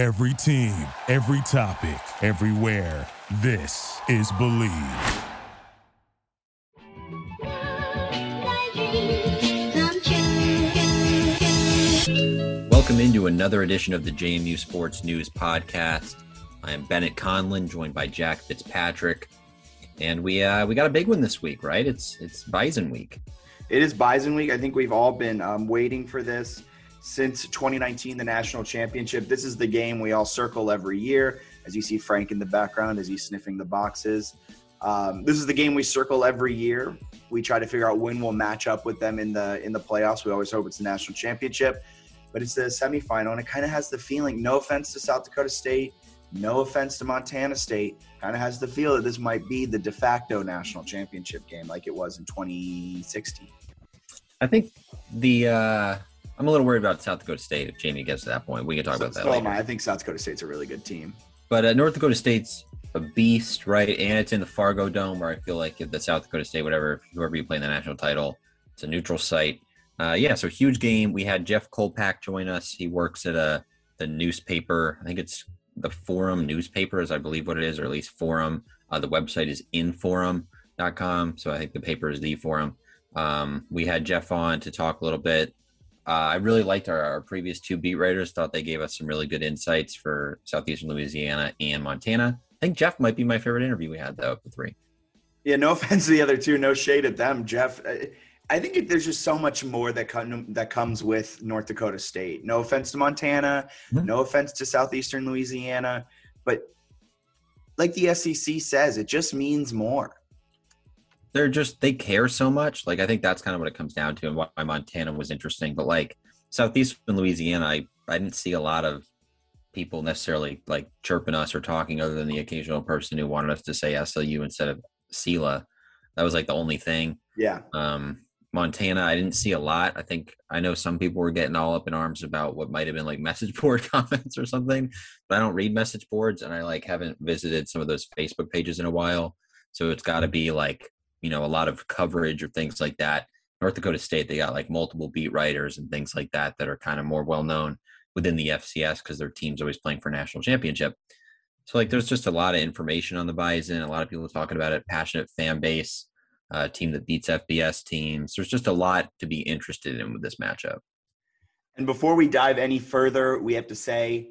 Every team, every topic, everywhere. This is Bleav. Welcome into another edition of the JMU Sports News Podcast. I am Bennett Conlin, joined by Jack Fitzpatrick, and we uh, we got a big one this week, right? It's it's Bison Week. It is Bison Week. I think we've all been um, waiting for this since 2019, the national championship. This is the game we all circle every year. As you see Frank in the background as he's sniffing the boxes. Um, this is the game we circle every year. We try to figure out when we'll match up with them in the in the playoffs. We always hope it's the national championship, but it's the semifinal, and it kind of has the feeling. No offense to South Dakota State, no offense to Montana State, kind of has the feel that this might be the de facto national championship game, like it was in 2016. I think the uh, I'm a little worried about South Dakota State. If JMU gets to that point, we can talk so, about that so later. I think South Dakota State's a really good team. But uh, North Dakota State's a beast, right? And it's in the Fargo Dome, where I feel like if the South Dakota State, whatever, whoever you play in the national title, it's a neutral site. Uh, yeah, so huge game. We had Jeff Kolpack join us. He works at a the newspaper. I think it's the Forum newspaper, is I believe what it is, or at least Forum. Uh, the website is inforum.com. So I think the paper is the Forum. Um, we had Jeff on to talk a little bit uh, I really liked our, our, previous two beat writers. Thought they gave us some really good insights for southeastern Louisiana and Montana. I think Jeff might be my favorite interview we had though of the three. Yeah, no offense to the other two, no shade at them, Jeff. I think it, there's just so much more that come, that comes with North Dakota State. No offense to Montana, mm-hmm. no offense to southeastern Louisiana, but like the SEC says, it just means more they're just they care so much. Like I think that's kind of what it comes down to, and why Montana was interesting. But like southeastern Louisiana, I I didn't see a lot of people necessarily like chirping us or talking, other than the occasional person who wanted us to say SLU instead of Sela. That was like the only thing. Yeah. Um, Montana, I didn't see a lot. I think I know some people were getting all up in arms about what might have been like message board comments or something, but I don't read message boards and I like haven't visited some of those Facebook pages in a while. So it's got to be like you know a lot of coverage or things like that. North Dakota State, they got like multiple beat writers and things like that that are kind of more well known within the FCS because their team's always playing for national championship. So like there's just a lot of information on the Bison, a lot of people talking about it, passionate fan base, uh, team that beats FBS teams. There's just a lot to be interested in with this matchup. And before we dive any further, we have to say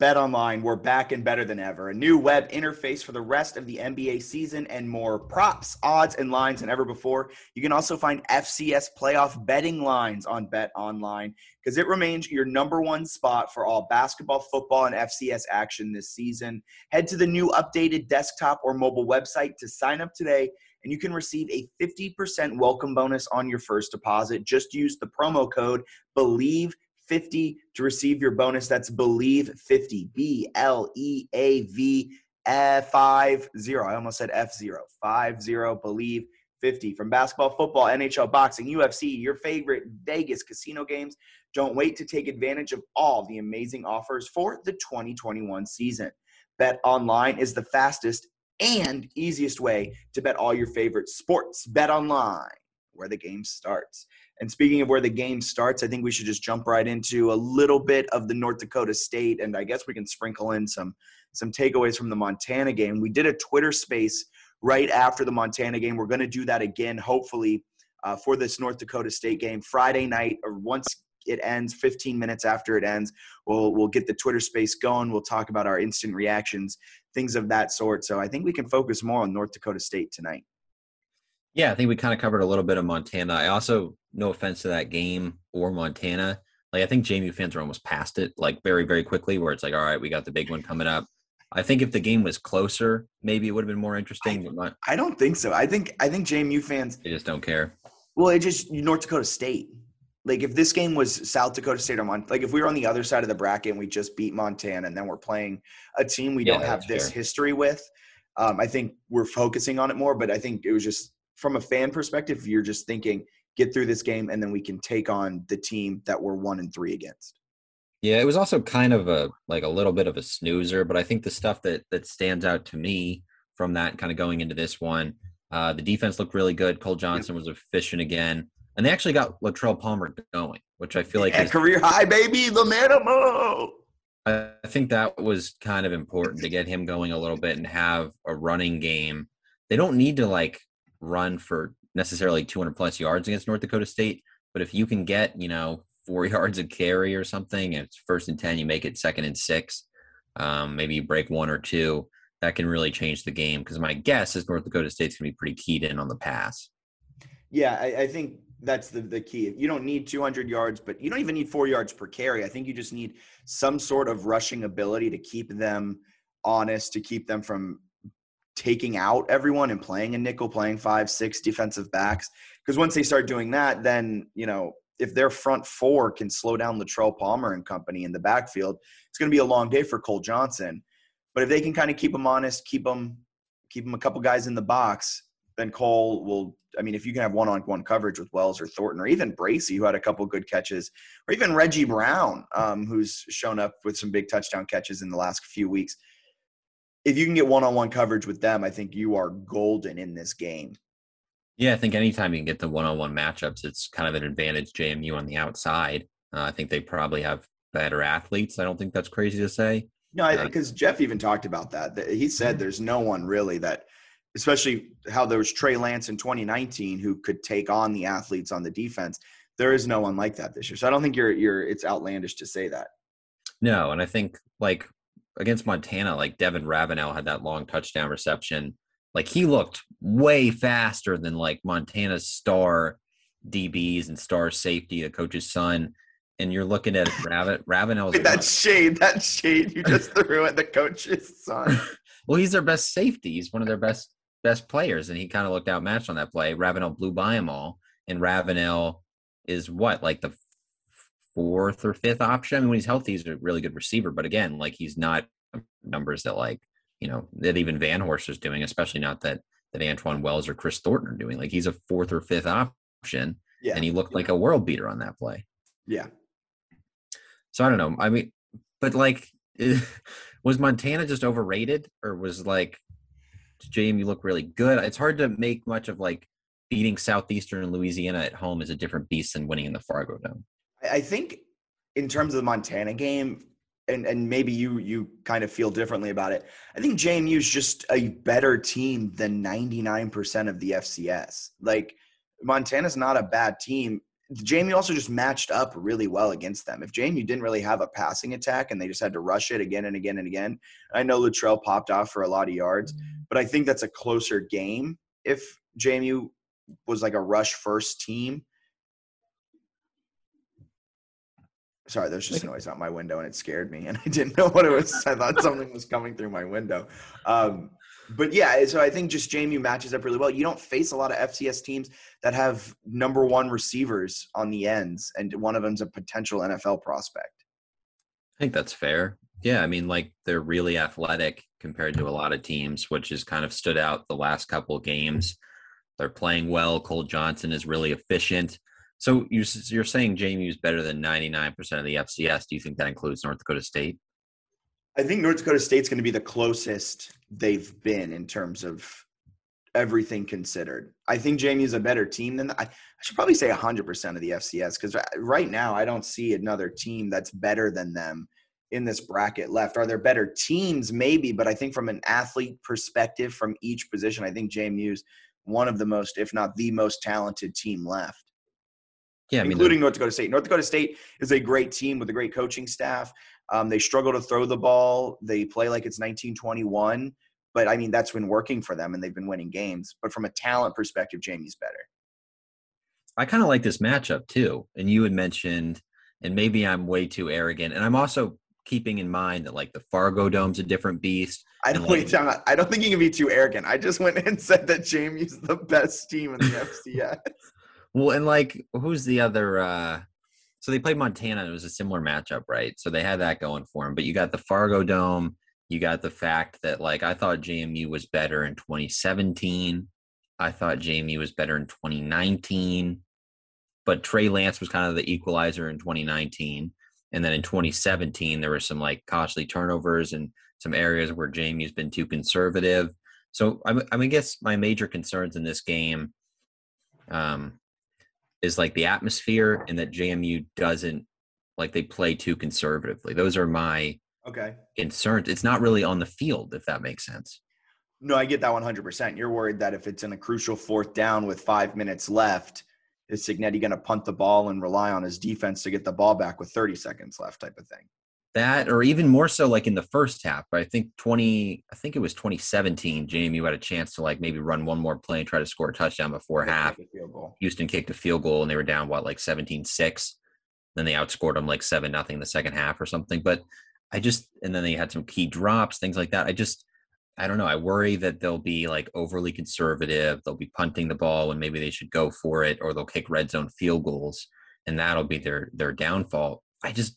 Bet Online, we're back and better than ever. A new web interface for the rest of the NBA season and more props, odds, and lines than ever before. You can also find FCS playoff betting lines on Bet Online because it remains your number one spot for all basketball, football, and FCS action this season. Head to the new updated desktop or mobile website to sign up today and you can receive a 50% welcome bonus on your first deposit. Just use the promo code BLEAV 50 to receive your bonus. That's Bleav 50. B L E A V F 50. I almost said F 0. 50. Bleav 50. From basketball, football, NHL, boxing, UFC, your favorite Vegas casino games. Don't wait to take advantage of all the amazing offers for the 2021 season. Bet online is the fastest and easiest way to bet all your favorite sports. Bet online, where the game starts. And speaking of where the game starts, I think we should just jump right into a little bit of the North Dakota State, and I guess we can sprinkle in some some takeaways from the Montana game. We did a Twitter space right after the Montana game. We're going to do that again, hopefully, uh, for this North Dakota State game Friday night, or once it ends, 15 minutes after it ends. We'll we'll get the Twitter space going. We'll talk about our instant reactions, things of that sort. So I think we can focus more on North Dakota State tonight. Yeah, I think we kind of covered a little bit of Montana. I also, no offense to that game or Montana, like I think JMU fans are almost past it, like very, very quickly, where it's like, all right, we got the big one coming up. I think if the game was closer, maybe it would have been more interesting. I, not, I don't think so. I think I think JMU fans they just don't care. Well, it just North Dakota State. Like if this game was South Dakota State or Mont, like if we were on the other side of the bracket and we just beat Montana, and then we're playing a team we yeah, don't have this fair. history with, um, I think we're focusing on it more. But I think it was just from a fan perspective, you're just thinking, get through this game, and then we can take on the team that we're one and three against. Yeah, it was also kind of a like a little bit of a snoozer, but I think the stuff that that stands out to me from that kind of going into this one, uh, the defense looked really good. Cole Johnson was efficient again, and they actually got Latrele Palmer going, which I feel like yeah, is career high, baby, the minimum. I think that was kind of important to get him going a little bit and have a running game. They don't need to like run for necessarily 200 plus yards against North Dakota State, but if you can get, you know, four yards of carry or something, and it's first and 10, you make it second and six, um, maybe you break one or two, that can really change the game. Because my guess is North Dakota State's going to be pretty keyed in on the pass. Yeah, I, I think that's the, the key. You don't need 200 yards, but you don't even need four yards per carry. I think you just need some sort of rushing ability to keep them honest, to keep them from taking out everyone and playing a nickel, playing five, six defensive backs. Because once they start doing that, then, you know, if their front four can slow down Latrele Palmer and company in the backfield, it's going to be a long day for Cole Johnson. But if they can kind of keep them honest, keep them, keep them a couple guys in the box, then Cole will I mean, if you can have one-on-one coverage with Wells or Thornton, or even Bracy, who had a couple good catches, or even Reggie Brown, um, who's shown up with some big touchdown catches in the last few weeks. If you can get one-on-one coverage with them, I think you are golden in this game. Yeah, I think anytime you can get the one-on-one matchups, it's kind of an advantage JMU on the outside. Uh, I think they probably have better athletes. I don't think that's crazy to say. No, because uh, Jeff even talked about that. He said mm-hmm. there's no one really that – especially how there was Trey Lance in 2019 who could take on the athletes on the defense. There is no one like that this year. So I don't think you're you're it's outlandish to say that. No, and I think like against Montana, like Devin Ravenel had that long touchdown reception. Like he looked way faster than like Montana's star DBs and star safety, the coach's son. And you're looking at Raven Ravenel's that shade, that shade you just threw at the coach's son. well, he's their best safety. He's one of their best best players, and he kind of looked outmatched on that play. Ravenel blew by them all, and Ravenel is what like the fourth or fifth option. I mean, when he's healthy, he's a really good receiver, but again, like he's not numbers that like you know that even Vanhorse is doing, especially not that that Antwane Wells or Kris Thornton are doing. Like he's a fourth or fifth option, yeah. and he looked like a world beater on that play. Yeah. So I don't know. I mean, but like, was Montana just overrated, or was like James, you look really good. It's hard to make much of like beating Southeastern Louisiana at home is a different beast than winning in the Fargo Dome. I think in terms of the Montana game, and, and maybe you you kind of feel differently about it. I think JMU is just a better team than 99% of the FCS. Like Montana's not a bad team. JMU also just matched up really well against them. If JMU didn't really have a passing attack and they just had to rush it again and again and again, I know Latrele popped off for a lot of yards, mm-hmm. but I think that's a closer game if JMU was like a rush first team. Sorry, there's just noise out my window and it scared me, and I didn't know what it was. I thought something was coming through my window. Um, but yeah, so I think just JMU matches up really well. You don't face a lot of FCS teams that have number one receivers on the ends, and one of them's a potential NFL prospect. I think that's fair. Yeah, I mean, like they're really athletic compared to a lot of teams, which has kind of stood out the last couple of games. They're playing well. Cole Johnson is really efficient. So you're saying JMU is better than 99% of the FCS. Do you think that includes North Dakota State? I think North Dakota State's going to be the closest they've been in terms of everything considered. I think JMU is a better team than I, I should probably say 100% of the FCS because right now I don't see another team that's better than them in this bracket left. Are there better teams? Maybe, but I think from an athlete perspective, from each position, I think JMU's one of the most, if not the most talented team left. Yeah, I mean, including North Dakota State. North Dakota State is a great team with a great coaching staff. Um, they struggle to throw the ball. They play like it's 1921, but I mean that's been working for them, and they've been winning games. But from a talent perspective, JMU's better. I kind of like this matchup too. And you had mentioned, and maybe I'm way too arrogant, and I'm also keeping in mind that like the Fargo Dome's a different beast. I don't like, wait, I don't think you can be too arrogant. I just went and said that JMU's the best team in the FCS. Well, and like who's the other uh so they played Montana. It was a similar matchup, right? So they had that going for them. But you got the Fargo Dome. You got the fact that, like, I thought JMU was better in 2017. I thought JMU was better in 2019. But Trey Lance was kind of the equalizer in 2019. And then in 2017, there were some like costly turnovers and some areas where JMU's been too conservative. So I, I guess my major concerns in this game um, is like the atmosphere and that JMU doesn't like they play too conservatively. Those are my Okay. concerned. It's not really on the field, if that makes sense. No, I get that 100%. You're worried that if it's in a crucial fourth down with five minutes left, is Cignetti going to punt the ball and rely on his defense to get the ball back with 30 seconds left type of thing? That, or even more so, like in the first half. I think 20, I think it was 2017. JMU had a chance to like maybe run one more play and try to score a touchdown before half. Houston kicked a field goal and they were down what like 17-6. Then they outscored them like seven nothing in the second half or something. But I just and then they had some key drops, things like that. I just I don't know. I worry that they'll be like overly conservative. They'll be punting the ball when maybe they should go for it, or they'll kick red zone field goals, and that'll be their their downfall. I just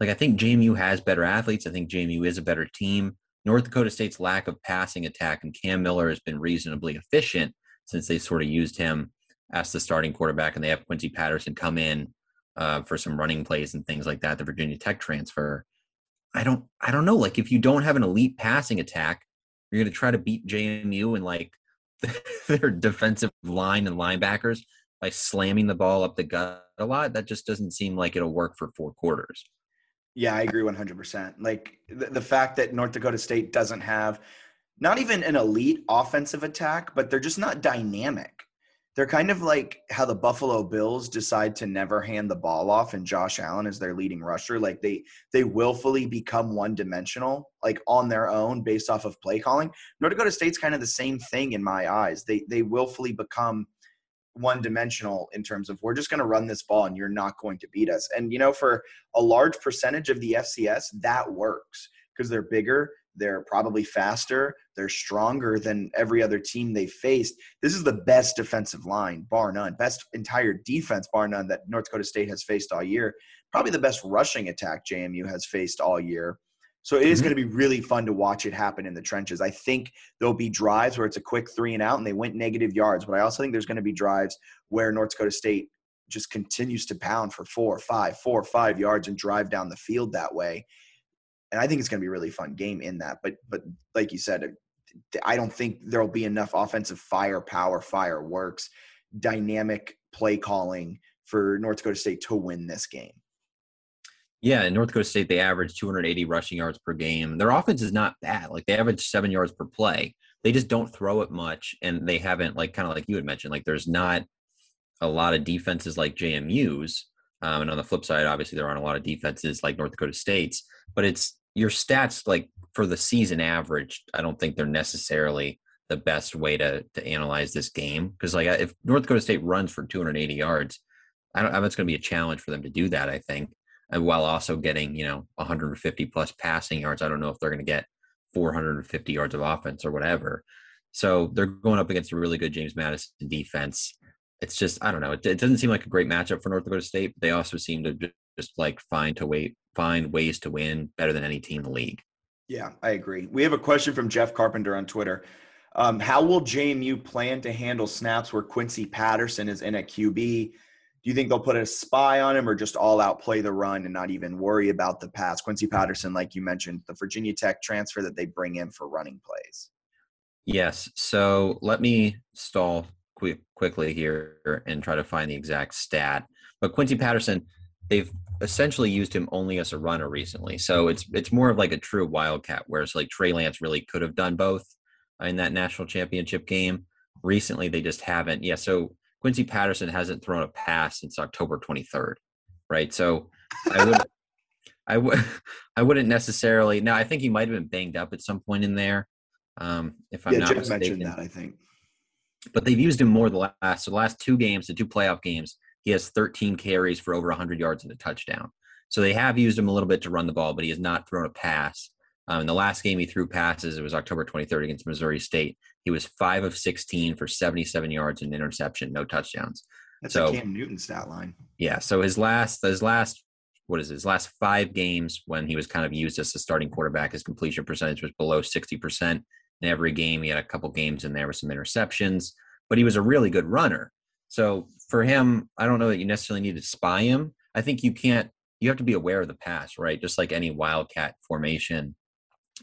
like I think JMU has better athletes. I think JMU is a better team. North Dakota State's lack of passing attack and Cam Miller has been reasonably efficient since they sort of used him as the starting quarterback, and they have Quincy Patterson come in uh, for some running plays and things like that. The Virginia Tech transfer. I don't I don't know. Like if you don't have an elite passing attack, you're gonna try to beat JMU and like their defensive line and linebackers by slamming the ball up the gut a lot. That just doesn't seem like it'll work for four quarters. Yeah, I agree 100%. Like the, the fact that North Dakota State doesn't have not even an elite offensive attack, but they're just not dynamic they're kind of like how the Buffalo Bills decide to never hand the ball off and Josh Allen is their leading rusher. Like they they willfully become one dimensional, like on their own based off of play calling. North Dakota State's kind of the same thing in my eyes. They they willfully become one dimensional in terms of we're just going to run this ball and you're not going to beat us. And you know, for a large percentage of the FCS, that works because they're bigger, they're probably faster. They're stronger than every other team they faced. This is the best defensive line, bar none. Best entire defense, bar none, that North Dakota State has faced all year. Probably the best rushing attack JMU has faced all year. So it is mm-hmm. going to be really fun to watch it happen in the trenches. I think there'll be drives where it's a quick three and out and they went negative yards, but I also think there's going to be drives where North Dakota State just continues to pound for four, five, four, five yards and drive down the field that way and I think it's going to be a really fun game in that. But but like you said, I don't think there'll be enough offensive firepower, fireworks, dynamic play calling for North Dakota State to win this game. Yeah, in North Dakota State, they average 280 rushing yards per game. Their offense is not bad. Like they average seven yards per play. They just don't throw it much, and they haven't like kind of like you had mentioned. Like there's not a lot of defenses like JMU's. Um, and on the flip side, obviously there aren't a lot of defenses like North Dakota State's but it's your stats like for the season average. I don't think they're necessarily the best way to to analyze this game because like if North Dakota State runs for 280 yards, I don't. I mean, it's going to be a challenge for them to do that. I think, while also getting you know 150 plus passing yards. I don't know if they're going to get 450 yards of offense or whatever. So they're going up against a really good James Madison defense. It's just I don't know. It, it doesn't seem like a great matchup for North Dakota State. But they also seem to just like find to wait find ways to win better than any team in the league. Yeah, I agree. We have a question from Jeff Carpenter on Twitter. Um, how will JMU plan to handle snaps where Quincy Patterson is in a QB? Do you think they'll put a spy on him or just all out play the run and not even worry about the pass? Quincy Patterson, like you mentioned, the Virginia Tech transfer that they bring in for running plays. Yes. So let me stall quick, quickly here and try to find the exact stat. But Quincy Patterson, they've essentially used him only as a runner recently. So it's it's more of like a true wildcat, whereas like Trey Lance really could have done both in that national championship game. Recently, they just haven't. Yeah, so Quincy Patterson hasn't thrown a pass since October 23rd, right? So I would. I would I wouldn't necessarily now I think he might have been banged up at some point in there. Um, if I'm yeah, not Jeff mistaken. mentioned that, I think. But they've used him more the last so the last two games, the two playoff games, he has 13 carries for over 100 yards and a touchdown. So they have used him a little bit to run the ball, but he has not thrown a pass. Um, in the last game he threw passes, it was October 23rd against Missouri State. He was five of 16 for 77 yards and interception, no touchdowns. That's so, a Cam Newton stat line. Yeah. So his last, his last, what is his last five games when he was kind of used as the starting quarterback, his completion percentage was below 60%. In every game, he had a couple games in there with some interceptions, but he was a really good runner. So for him, I don't know that you necessarily need to spy him. I think you can't. You have to be aware of the pass, right? Just like any wildcat formation,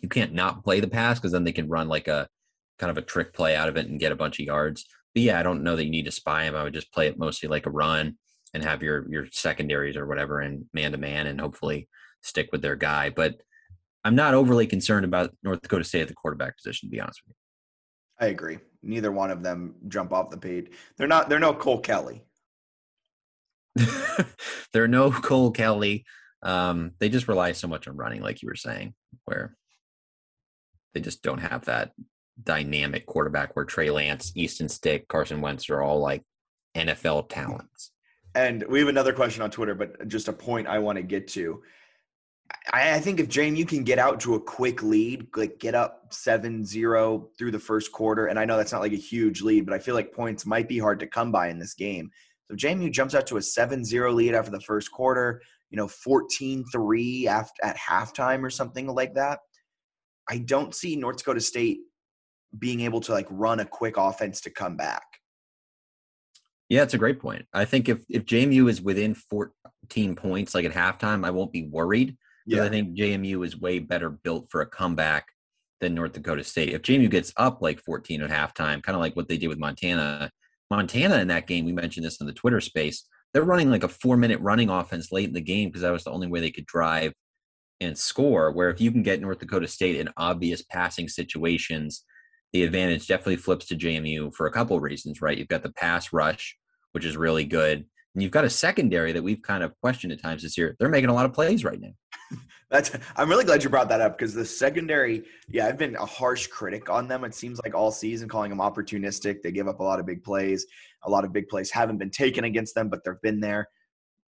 you can't not play the pass because then they can run like a kind of a trick play out of it and get a bunch of yards. But yeah, I don't know that you need to spy him. I would just play it mostly like a run and have your your secondaries or whatever in man to man and hopefully stick with their guy. But I'm not overly concerned about North Dakota State at the quarterback position, to be honest with you. I agree. Neither one of them jump off the page. They're not. They're no Cole Kelly. They're no Cole Kelly. Um, they just rely so much on running, like you were saying, where they just don't have that dynamic quarterback where Trey Lance, Easton Stick, Carson Wentz are all like NFL talents. And we have another question on Twitter, but just a point I want to get to. I, I think if JMU can get out to a quick lead, like get up 7-0 through the first quarter, and I know that's not like a huge lead, but I feel like points might be hard to come by in this game. So JMU jumps out to a 7-0 lead after the first quarter, you know, 14-3 after, at halftime or something like that. I don't see North Dakota State being able to like run a quick offense to come back. Yeah, it's a great point. I think if if JMU is within 14 points, like at halftime, I won't be worried Yeah. I think JMU is way better built for a comeback than North Dakota State. If JMU gets up like 14 at halftime, kind of like what they did with Montana, Montana in that game, we mentioned this in the Twitter space, they're running like a four minute running offense late in the game because that was the only way they could drive and score. Where if you can get North Dakota State in obvious passing situations, the advantage definitely flips to JMU for a couple of reasons, right? You've got the pass rush, which is really good. And you've got a secondary that we've kind of questioned at times this year. They're making a lot of plays right now. That's I'm really glad you brought that up because the secondary, yeah, I've been a harsh critic on them. It seems like all season calling them opportunistic. They give up a lot of big plays. A lot of big plays haven't been taken against them, but they've been there.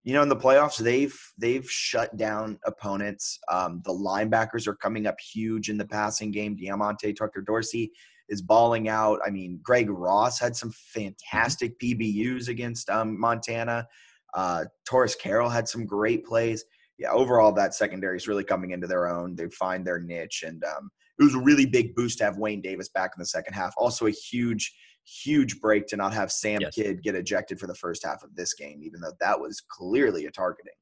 You know, in the playoffs, they've they've shut down opponents. Um, the linebackers are coming up huge in the passing game. Diamonte Tucker Dorsey is balling out. I mean, Greg Ross had some fantastic PBUs against um, Montana. Uh, Taurus Carroll had some great plays yeah, overall that secondary is really coming into their own. They find their niche, and um, it was a really big boost to have Wayne Davis back in the second half. Also, a huge, huge break to not have Sam Yes. Kidd get ejected for the first half of this game, even though that was clearly a targeting.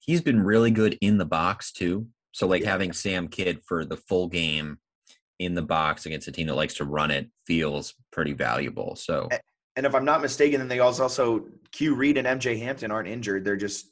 He's been really good in the box too. So like Yeah. having Sam Kidd for the full game in the box against a team that likes to run it feels pretty valuable. So And if I'm not mistaken, then they also also Q Reed and MJ Hampton aren't injured. They're just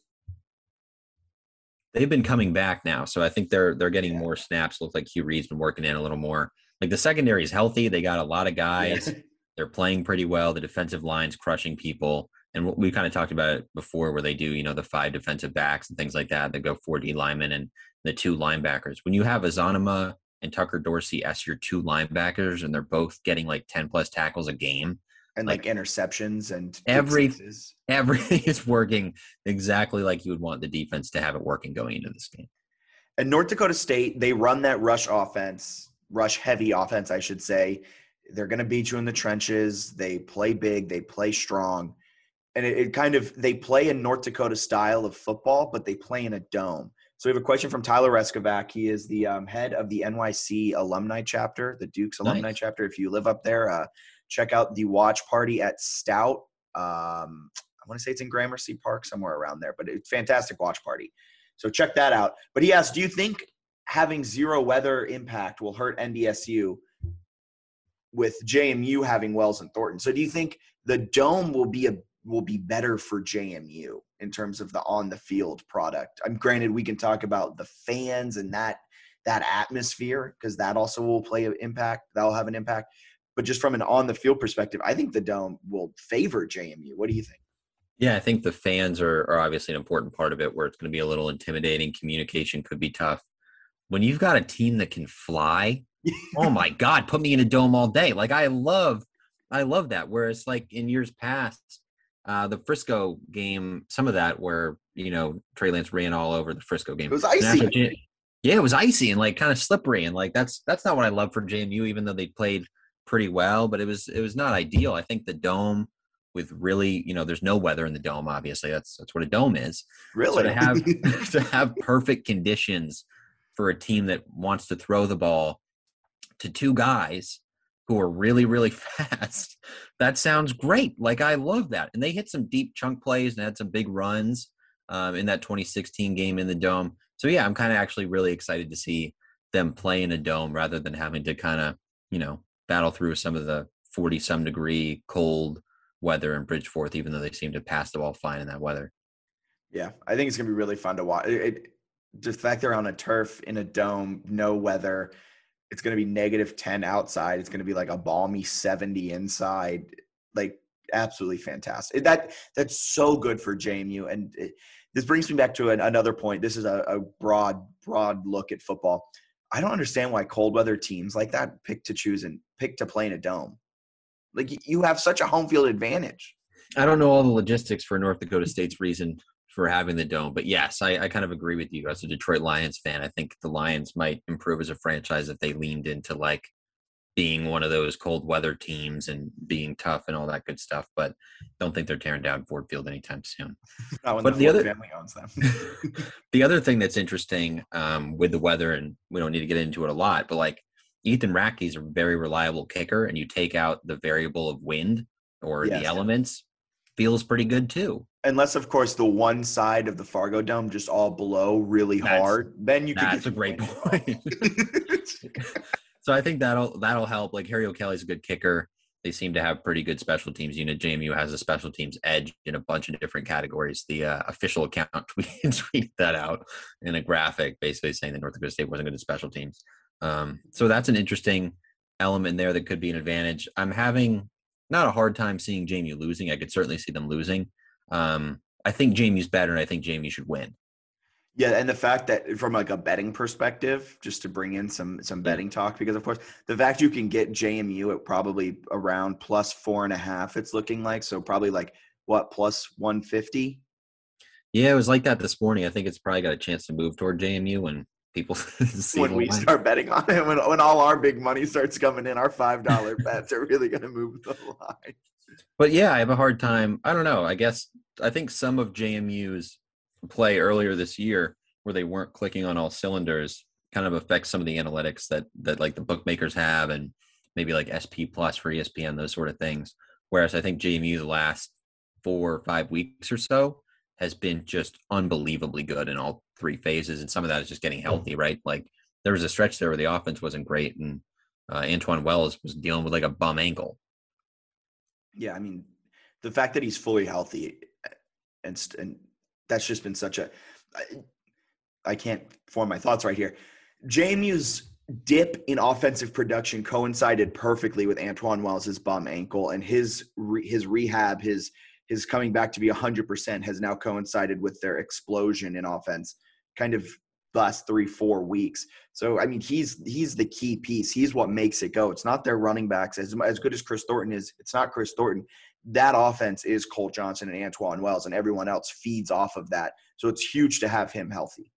they've been coming back now. So I think they're they're getting Yeah. more snaps. Looks like Q Reed's been working in a little more. Like the secondary is healthy. They got a lot of guys. Yeah. They're playing pretty well. The defensive line's crushing people. And we kind of talked about it before where they do, you know, the five defensive backs and things like that. They go 4D linemen and the two linebackers. When you have Azanama and Tucker Dorsey as your two linebackers and they're both getting like 10 plus tackles a game, and like, interceptions and pick Every- sixes. everything is working exactly like you would want the defense to have it working going into this game. And North Dakota State, they run that rush offense, rush heavy offense, I should say. They're going to beat you in the trenches. They play big, they play strong. And it, it kind of, they play in North Dakota style of football, but they play in a dome. So we have a question from Tyler Reskovac. He is the um, head of the NYC alumni chapter, the Dukes alumni Nice. chapter. If you live up there, uh, check out the watch party at Stout. Um, I want to say it's in Gramercy Park, somewhere around there, but it's fantastic watch party. So check that out. But he asked, do you think having zero weather impact will hurt NDSU with JMU having Wells and Thornton? So do you think the dome will be a will be better for JMU in terms of the on the field product? I'm granted we can talk about the fans and that that atmosphere because that also will play an impact. That'll have an impact. But just from an on the field perspective, I think the dome will favor JMU. What do you think? Yeah, I think the fans are, are obviously an important part of it where it's going to be a little intimidating. Communication could be tough. When you've got a team that can fly, oh my God, put me in a dome all day. Like I love, I love that. Whereas like in years past, uh, the Frisco game, some of that where, you know, Trey Lance ran all over the Frisco game. It was icy. yeah, it was icy and like kind of slippery. And like that's that's not what I love for JMU, even though they played pretty well, but it was it was not ideal. I think the dome with really, you know, there's no weather in the dome, obviously. That's that's what a dome is. Really? So to have to have perfect conditions for a team that wants to throw the ball to two guys who are really really fast that sounds great like i love that and they hit some deep chunk plays and had some big runs um, in that 2016 game in the dome so yeah i'm kind of actually really excited to see them play in a dome rather than having to kind of you know battle through some of the 40 some degree cold weather in bridgeforth even though they seem to pass the ball fine in that weather Yeah, I think it's gonna be really fun to watch. It, it- the fact they're on a turf in a dome, no weather. It's going to be negative 10 outside. It's going to be like a balmy 70 inside. Like absolutely fantastic. That that's so good for JMU. And it, this brings me back to an, another point. This is a, a broad, broad look at football. I don't understand why cold weather teams like that pick to choose and pick to play in a dome. Like you have such a home field advantage. I don't know all the logistics for North Dakota State's reason for having the dome, but yes, I, I kind of agree with you as a Detroit Lions fan. I think the Lions might improve as a franchise if they leaned into like being one of those cold weather teams and being tough and all that good stuff. But don't think they're tearing down Ford Field anytime soon. but the, the other family owns them. the other thing that's interesting um, with the weather, and we don't need to get into it a lot, but like Ethan Ratke is a very reliable kicker, and you take out the variable of wind or Yes. the elements, feels pretty good too. Unless, of course, the one side of the Fargo Dome just all blow really That's- hard. Then you could That's get a great point. so I think that'll that'll help. Like Harry O'Kelly's a good kicker. They seem to have pretty good special teams unit. JMU has a special teams edge in a bunch of different categories. The uh, official account tweeted, tweeted that out in a graphic, basically saying that North Dakota State wasn't good at special teams. Um, so that's an interesting element there that could be an advantage. I'm having not a hard time seeing JMU losing. I could certainly see them losing. Um, I think JMU's better, and I think JMU should win. Yeah, and the fact that from like a betting perspective, just to bring in some some betting talk, because of course the fact you can get JMU at probably around plus four and a half, it's looking like so probably like what plus one fifty. Yeah, it was like that this morning. I think it's probably got a chance to move toward JMU when people see When we start betting on it, when when all our big money starts coming in, our five dollar bets are really going to move the line. But yeah, I have a hard time. I don't know. I guess I think some of JMU's play earlier this year, where they weren't clicking on all cylinders, kind of affects some of the analytics that that like the bookmakers have, and maybe like SP Plus for ESPN, those sort of things. Whereas I think JMU the last four or five weeks or so has been just unbelievably good in all three phases, and some of that is just getting healthy, right? Like there was a stretch there where the offense wasn't great, and uh, Antwane Wells was dealing with like a bum ankle. Yeah, I mean, the fact that he's fully healthy, and st- and that's just been such a. I, I can't form my thoughts right here. JMU's dip in offensive production coincided perfectly with Antwane Wells' bum ankle, and his re, his rehab, his his coming back to be hundred percent has now coincided with their explosion in offense, kind of last three four weeks. So I mean, he's he's the key piece. He's what makes it go. It's not their running backs as as good as Kris Thornton is. It's not Kris Thornton. That offense is Cole Johnson and Antwane Wells, and everyone else feeds off of that. So it's huge to have him healthy.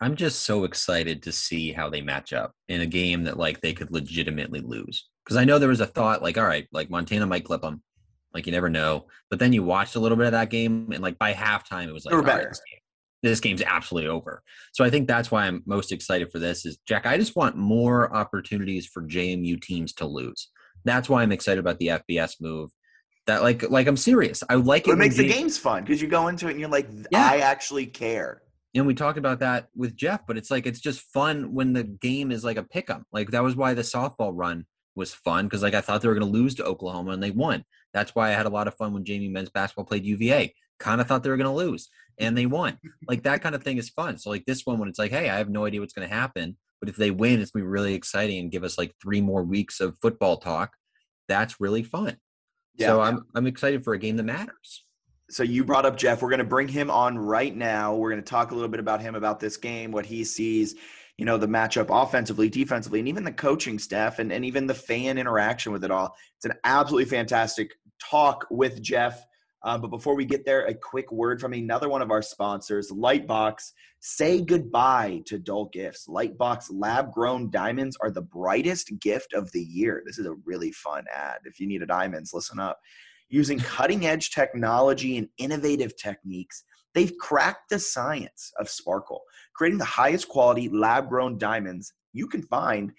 I'm just so excited to see how they match up in a game that like they could legitimately lose. Because I know there was a thought like, all right, like Montana might clip them, like you never know. But then you watched a little bit of that game, and like by halftime, it was like, They were all right, better. This, game's absolutely over. So I think that's why I'm most excited for this. Is Jack? I just want more opportunities for JMU teams to lose. That's why I'm excited about the FBS move. That like like I'm serious. I like it. It makes the games fun because you go into it and you're like, Yeah. I actually care. and we talked about that with Jeff, but it's like it's just fun when the game is like a pick 'em. Like that was why the softball run was fun because like I thought they were going to lose to Oklahoma and they won. That's why I had a lot of fun when JMU men's basketball played UVA. Kind of thought they were going to lose and they won. like that kind of thing is fun. So like this one when it's like, hey, I have no idea what's going to happen, but if they win, it's going to be really exciting and give us like three more weeks of football talk. That's really fun. Yeah, So I'm I'm excited for a game that matters. so you brought up Jeff. We're going to bring him on right now. We're going to talk a little bit about him, about this game, what he sees, you know, the matchup offensively, defensively, and even the coaching staff and, and even the fan interaction with it all. It's an absolutely fantastic talk with Jeff. Um, but before we get there, a quick word from another one of our sponsors, Lightbox. Say goodbye to dull gifts. Lightbox lab grown diamonds are the brightest gift of the year. This is a really fun ad. If you need a diamonds, listen up using cutting edge technology and innovative techniques, they've cracked the science of sparkle, creating the highest quality lab grown diamonds you can find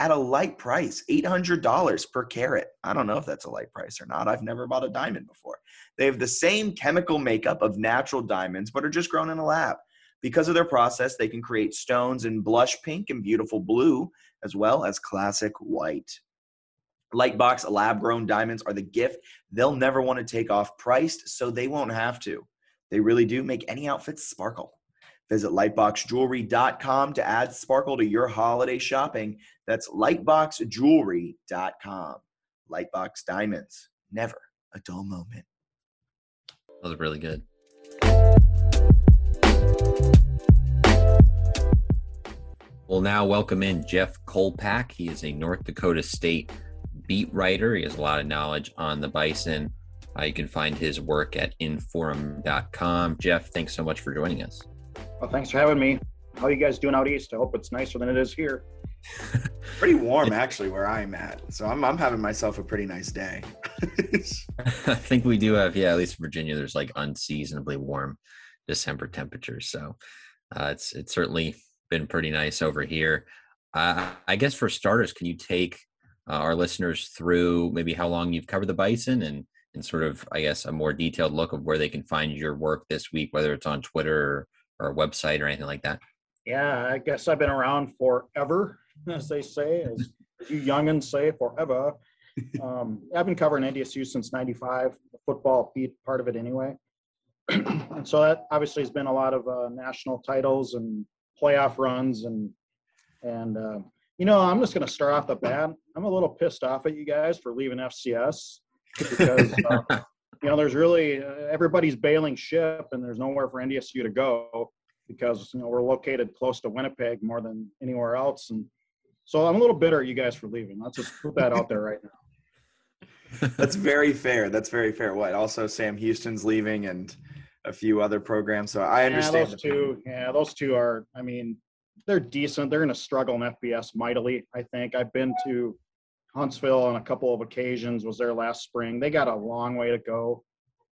at a light price $800 per carat. I don't know if that's a light price or not. I've never bought a diamond before. They have the same chemical makeup of natural diamonds, but are just grown in a lab. Because of their process, they can create stones in blush pink and beautiful blue, as well as classic white. Lightbox lab grown diamonds are the gift they'll never want to take off priced, so they won't have to. They really do make any outfit sparkle. Visit lightboxjewelry.com to add sparkle to your holiday shopping. That's lightboxjewelry.com. Lightbox Diamonds, never a dull moment. That was really good. We'll now welcome in Jeff Kolpack. He is a North Dakota State beat writer. He has a lot of knowledge on the Bison. Uh, you can find his work at inforum.com. Jeff, thanks so much for joining us. Well, thanks for having me. How are you guys doing out east? I hope it's nicer than it is here. pretty warm, actually, where I'm at. So I'm, I'm having myself a pretty nice day. I think we do have, yeah, at least Virginia, there's like unseasonably warm December temperatures. So uh, it's it's certainly been pretty nice over here. Uh, I guess for starters, can you take uh, our listeners through maybe how long you've covered the Bison and and sort of, I guess, a more detailed look of where they can find your work this week, whether it's on Twitter or, a website or anything like that? Yeah, I guess I've been around forever, as they say, as you youngins say, forever. Um, I've been covering NDSU since '95, the football beat part of it anyway. and so that obviously has been a lot of uh, national titles and playoff runs and and uh, you know i'm just going to start off the bat i'm a little pissed off at you guys for leaving fcs because uh, you know there's really uh, everybody's bailing ship and there's nowhere for ndsu to go because you know we're located close to winnipeg more than anywhere else and so i'm a little bitter at you guys for leaving let's just put that out there right now that's very fair that's very fair what also sam houston's leaving and a few other programs. So I understand. Yeah, those two. Yeah, those two are. I mean, they're decent. They're going to struggle in FBS mightily. I think I've been to Huntsville on a couple of occasions. Was there last spring? They got a long way to go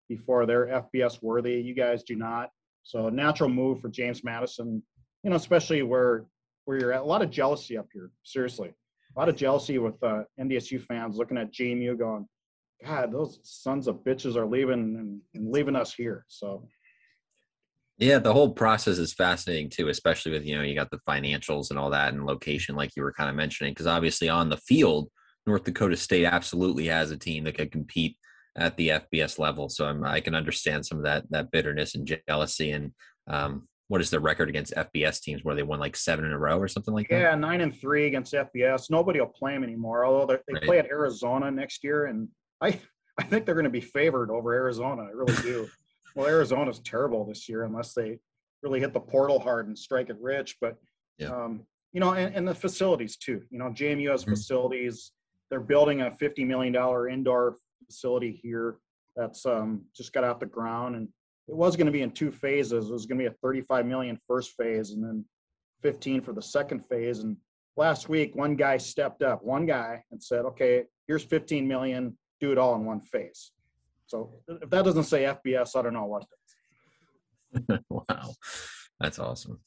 before they're FBS worthy. You guys do not. So natural move for James Madison. You know, especially where where you're at. A lot of jealousy up here. Seriously, a lot of jealousy with uh, NDSU fans looking at JMU going, God, those sons of bitches are leaving and, and leaving us here. So yeah, the whole process is fascinating too, especially with you know you got the financials and all that and location, like you were kind of mentioning, because obviously on the field, North Dakota State absolutely has a team that could compete at the FBS level. So I'm, i can understand some of that that bitterness and jealousy. And um, what is the record against FBS teams where they won like seven in a row or something like that? Yeah, nine and three against FBS. Nobody will play them anymore. Although they right. play at Arizona next year, and I I think they're going to be favored over Arizona. I really do. well, Arizona's terrible this year unless they really hit the portal hard and strike it rich. But yeah. um, you know, and, and, the facilities too. You know, JMU has mm-hmm. facilities. They're building a fifty million dollar indoor facility here that's um, just got off the ground, and it was going to be in two phases. It was going to be a 35 million first phase, and then 15 for the second phase. And last week, one guy stepped up, one guy, and said, "Okay, here's 15 million do it all in one phase. So if that doesn't say FBS, I don't know what does. wow, that's awesome.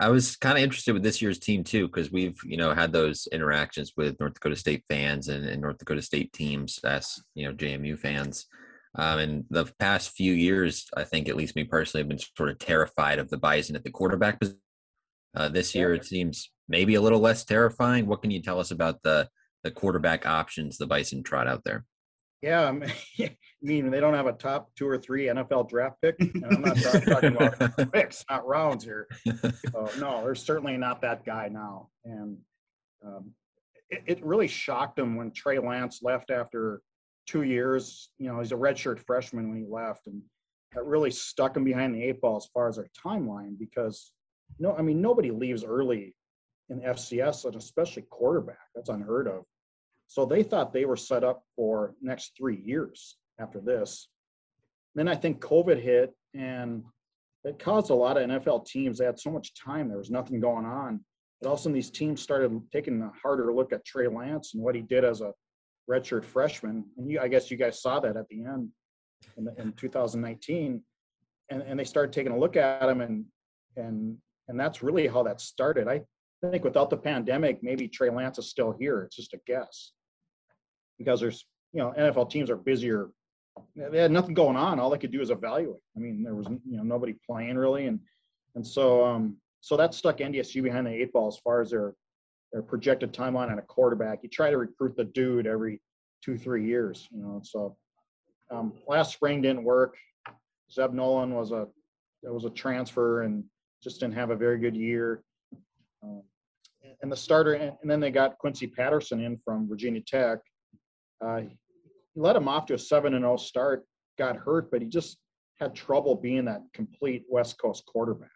I was kind of interested with this year's team too, because we've you know had those interactions with North Dakota State fans and, and North Dakota State teams as you know JMU fans. Um, and the past few years, I think at least me personally, have been sort of terrified of the Bison at the quarterback position. Uh, this year, it seems maybe a little less terrifying. What can you tell us about the the quarterback options the Bison trot out there? Yeah, I mean they don't have a top two or three NFL draft pick. And I'm not talking about picks, not rounds here. So, no, there's certainly not that guy now. And um, it, it, really shocked him when Trey Lance left after two years. You know, he's a redshirt freshman when he left, and that really stuck him behind the eight ball as far as our timeline because no, I mean nobody leaves early in FCS, and especially quarterback. That's unheard of. So they thought they were set up for next three years after this. Then I think COVID hit and it caused a lot of NFL teams. They had so much time, there was nothing going on. But all of a sudden, these teams started taking a harder look at Trey Lance and what he did as a redshirt freshman. And you, I guess you guys saw that at the end in, the, in 2019. And, and they started taking a look at him, and and and that's really how that started. I think without the pandemic, maybe Trey Lance is still here. It's just a guess because there's, you know, NFL teams are busier. They had nothing going on. All they could do is evaluate. I mean, there was, you know, nobody playing really, and and so um, so that stuck NDSU behind the eight ball as far as their their projected timeline on a quarterback. You try to recruit the dude every two three years, you know. So um, last spring didn't work. Zeb Noland was a there was a transfer and just didn't have a very good year. Um, and the starter, and, and then they got Quincy Patterson in from Virginia Tech. Uh, he led him off to a seven and zero start. Got hurt, but he just had trouble being that complete West Coast quarterback.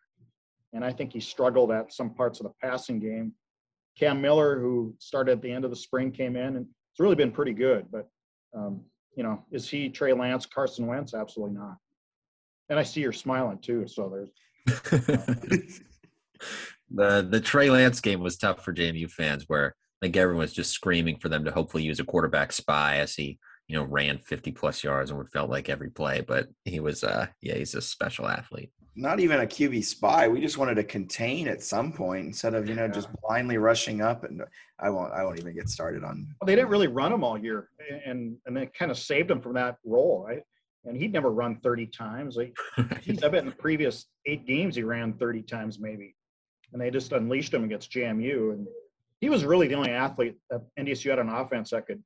And I think he struggled at some parts of the passing game. Cam Miller, who started at the end of the spring, came in and it's really been pretty good. But um, you know, is he Trey Lance, Carson Wentz? Absolutely not. And I see you're smiling too. So there's the the Trey Lance game was tough for JMU fans, where I think everyone was just screaming for them to hopefully use a quarterback spy as he you know ran 50 plus yards and would felt like every play. But he was uh yeah he's a special athlete. Not even a QB spy. We just wanted to contain at some point instead of you know just blindly rushing up. And I won't I won't even get started on. Well, they didn't really run him all year, and and they kind of saved him from that role. Right? And he'd never run 30 times. Like, he's, I bet in the previous eight games he ran 30 times maybe and they just unleashed him against JMU. And he was really the only athlete that NDSU had on offense that could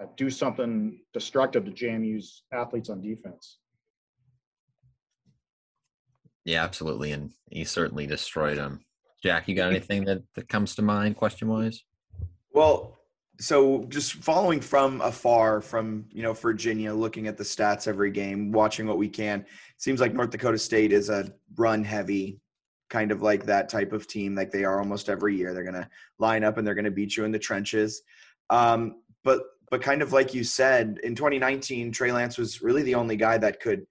uh, do something destructive to JMU's athletes on defense. Yeah, absolutely, and he certainly destroyed them. Jack, you got anything that, that comes to mind, question wise? Well, so just following from afar from you know Virginia, looking at the stats every game, watching what we can. Seems like North Dakota State is a run heavy kind of like that type of team, like they are almost every year. They're going to line up and they're going to beat you in the trenches. Um, but but kind of like you said, in 2019, Trey Lance was really the only guy that could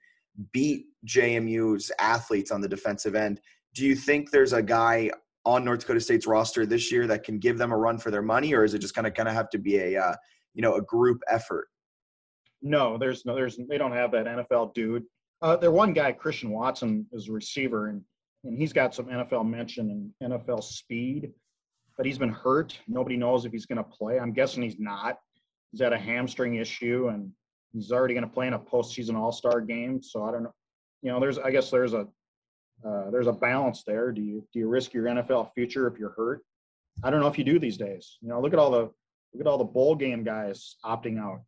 beat JMU's athletes on the defensive end. Do you think there's a guy on North Dakota State's roster this year that can give them a run for their money, or is it just going to kind of have to be a uh, you know a group effort? No, there's no, there's they don't have that NFL dude. Uh, their one guy, Christian Watson, is a receiver, and and he's got some NFL mention and NFL speed, but he's been hurt. Nobody knows if he's going to play. I'm guessing he's not. He's had a hamstring issue, and he's already going to play in a postseason All Star game. So I don't know. You know, there's I guess there's a uh, there's a balance there. Do you do you risk your NFL future if you're hurt? I don't know if you do these days. You know, look at all the look at all the bowl game guys opting out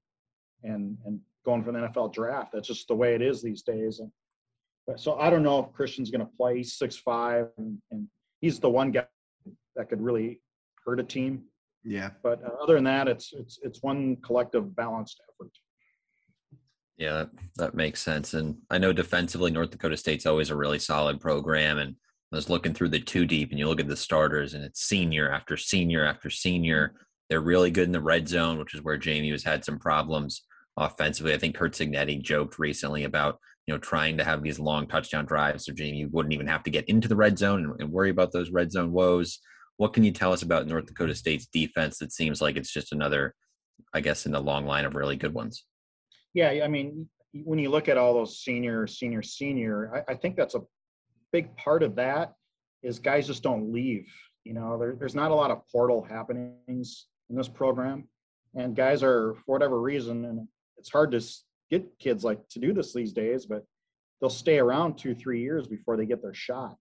and and going for the NFL draft. That's just the way it is these days. And so I don't know if Christian's going to play. He's six five, and, and, he's the one guy that could really hurt a team. Yeah. But uh, other than that, it's it's it's one collective balanced effort. Yeah, that, that makes sense. And I know defensively, North Dakota State's always a really solid program. And I was looking through the two deep, and you look at the starters, and it's senior after senior after senior. They're really good in the red zone, which is where Jamie has had some problems offensively. I think Kurt Cignetti joked recently about you know, trying to have these long touchdown drives so Jamie you wouldn't even have to get into the red zone and, and worry about those red zone woes. What can you tell us about North Dakota State's defense that seems like it's just another, I guess, in the long line of really good ones? Yeah, I mean, when you look at all those senior, senior, senior, I, I think that's a big part of that is guys just don't leave. You know, there, there's not a lot of portal happenings in this program, and guys are for whatever reason, and it's hard to get kids like to do this these days, but they'll stay around two, three years before they get their shot.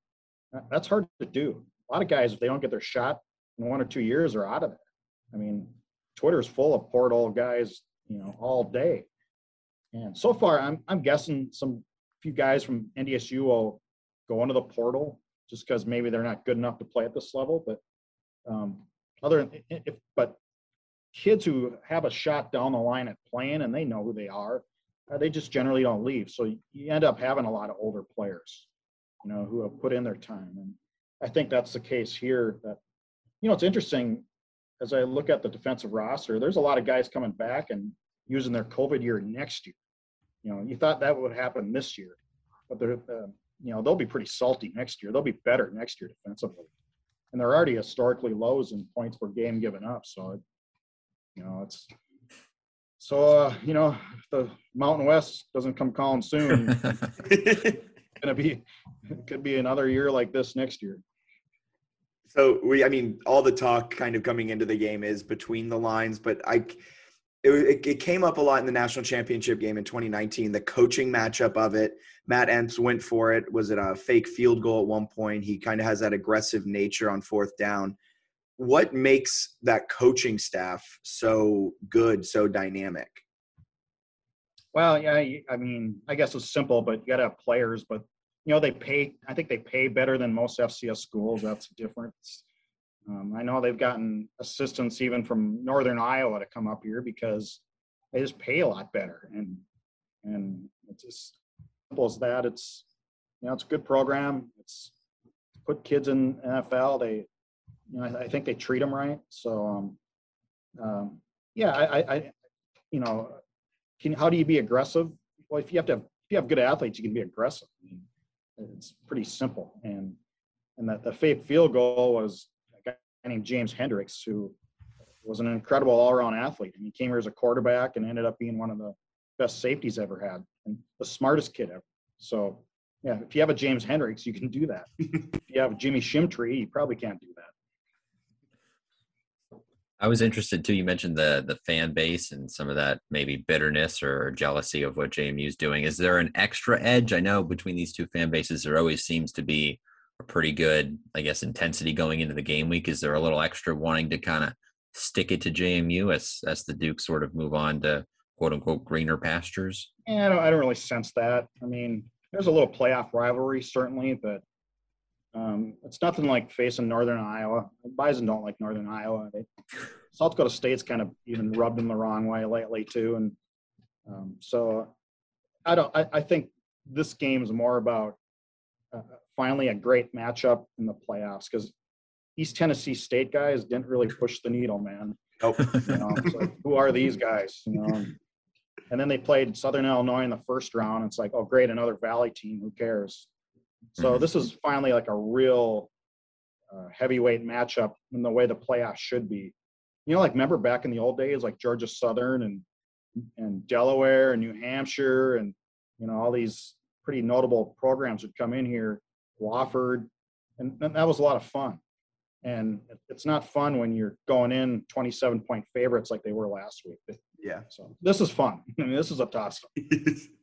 That's hard to do. A lot of guys, if they don't get their shot in one or two years, are out of it. I mean, Twitter's full of portal guys, you know, all day. And so far, I'm I'm guessing some few guys from NDSU will go into the portal just because maybe they're not good enough to play at this level. But um, other, if, but kids who have a shot down the line at playing and they know who they are, they just generally don't leave. So you end up having a lot of older players, you know, who have put in their time. And I think that's the case here. That you know, it's interesting as I look at the defensive roster. There's a lot of guys coming back and using their COVID year next year. You know, you thought that would happen this year, but they're, uh, you know, they'll be pretty salty next year. They'll be better next year defensively, and they're already historically lows in points per game given up. So, it, you know, it's so, uh, you know, if the Mountain West doesn't come calling soon, gonna be it could be another year like this next year. So we, I mean, all the talk kind of coming into the game is between the lines, but I, it, it came up a lot in the national championship game in 2019. The coaching matchup of it, Matt Entz went for it. Was it a fake field goal at one point? He kind of has that aggressive nature on fourth down what makes that coaching staff so good, so dynamic? Well, yeah, I mean, I guess it's simple, but you got to have players. But you know, they pay. I think they pay better than most FCS schools. That's a difference. Um, I know they've gotten assistance even from Northern Iowa to come up here because they just pay a lot better, and and it's as simple as that. It's you know, it's a good program. It's put kids in NFL. They, you know, I, I think they treat them right. So, um, um, yeah, I, I, I, you know, can how do you be aggressive? Well, if you have to, have, if you have good athletes, you can be aggressive. I mean, it's pretty simple. And and that the fake field goal was a guy named James Hendricks, who was an incredible all-around athlete. And he came here as a quarterback and ended up being one of the best safeties ever had and the smartest kid ever. So yeah, if you have a James Hendricks, you can do that. if you have Jimmy Shimtree, you probably can't do that. I was interested too. You mentioned the the fan base and some of that maybe bitterness or jealousy of what JMU is doing. Is there an extra edge? I know between these two fan bases, there always seems to be a pretty good, I guess, intensity going into the game week. Is there a little extra wanting to kind of stick it to JMU as as the Dukes sort of move on to quote unquote greener pastures? Yeah, I don't, I don't really sense that. I mean, there's a little playoff rivalry certainly, but um, it's nothing like facing Northern Iowa. Bison don't like Northern Iowa. They, South Dakota State's kind of even rubbed them the wrong way lately too, and um, so I don't. I, I, think this game is more about uh, finally a great matchup in the playoffs because East Tennessee State guys didn't really push the needle, man. Nope. You know, so who are these guys? You know. And then they played Southern Illinois in the first round. It's like, oh, great, another Valley team. Who cares? So mm-hmm. this is finally like a real uh, heavyweight matchup in the way the playoffs should be. You know, like remember back in the old days, like Georgia Southern and and Delaware and New Hampshire and you know all these pretty notable programs would come in here, Wofford, and, and that was a lot of fun. And it's not fun when you're going in 27 point favorites like they were last week. Yeah. So this is fun. I mean, this is a toss.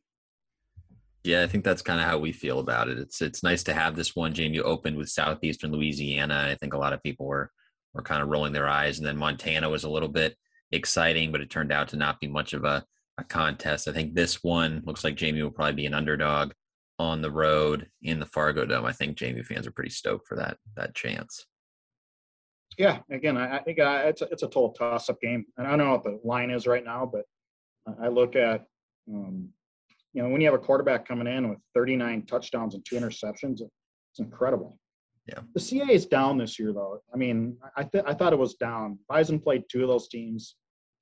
Yeah, I think that's kind of how we feel about it. It's it's nice to have this one. JMU opened with Southeastern Louisiana. I think a lot of people were were kind of rolling their eyes, and then Montana was a little bit exciting, but it turned out to not be much of a, a contest. I think this one looks like Jamie will probably be an underdog on the road in the Fargo Dome. I think Jamie fans are pretty stoked for that that chance. Yeah, again, I, I think uh, it's a, it's a total toss up game, and I don't know what the line is right now, but I look at um, you know, when you have a quarterback coming in with 39 touchdowns and two interceptions, it's incredible. Yeah. The CA is down this year, though. I mean, I th- I thought it was down. Bison played two of those teams,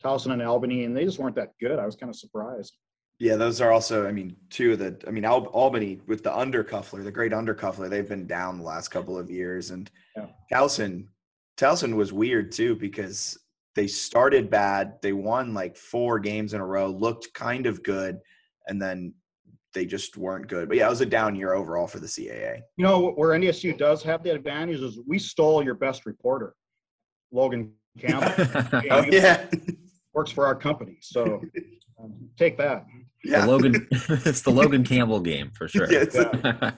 Towson and Albany, and they just weren't that good. I was kind of surprised. Yeah, those are also, I mean, two of the, I mean, Al- Albany with the Undercuffler, the great Undercuffler, they've been down the last couple of years. And yeah. Towson, Towson was weird too because they started bad. They won like four games in a row, looked kind of good and then they just weren't good. But yeah, it was a down year overall for the CAA. You know where NDSU does have the advantage is we stole your best reporter, Logan Campbell. oh yeah, works for our company, so um, take that. Yeah, the Logan. it's the Logan Campbell game for sure. Yeah, yeah.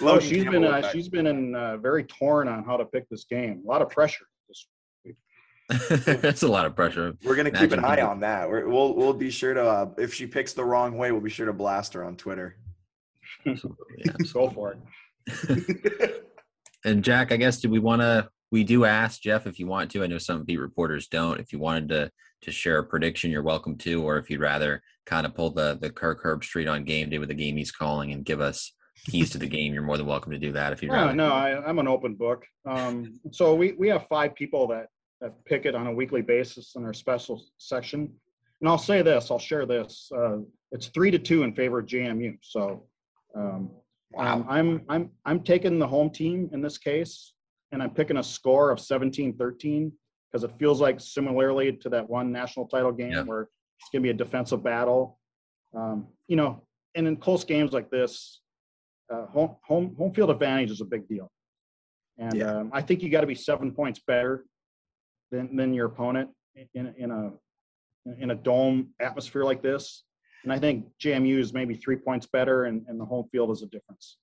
oh, she's Campbell been uh, she's been in uh, very torn on how to pick this game. A lot of pressure. That's a lot of pressure. We're gonna keep an eye on that. we will we'll be sure to uh, if she picks the wrong way, we'll be sure to blast her on Twitter. yeah, go for it. and Jack, I guess do we want to? We do ask Jeff if you want to. I know some beat reporters don't. If you wanted to to share a prediction, you're welcome to. Or if you'd rather kind of pull the the Kirk Herbstreit on game day with the game he's calling and give us keys to the game, you're more than welcome to do that. If you no, no, I, am an open book. Um, so we we have five people that that pick it on a weekly basis in our special section. And I'll say this, I'll share this. Uh, it's three to two in favor of JMU. So um, wow. I'm I'm I'm taking the home team in this case, and I'm picking a score of 17-13 because it feels like similarly to that one national title game yeah. where it's going to be a defensive battle. Um, you know, and in close games like this, uh, home home home field advantage is a big deal. And yeah. um, I think you got to be seven points better than, than your opponent in, in a in a dome atmosphere like this. And I think JMU is maybe three points better, and, and the home field is a difference.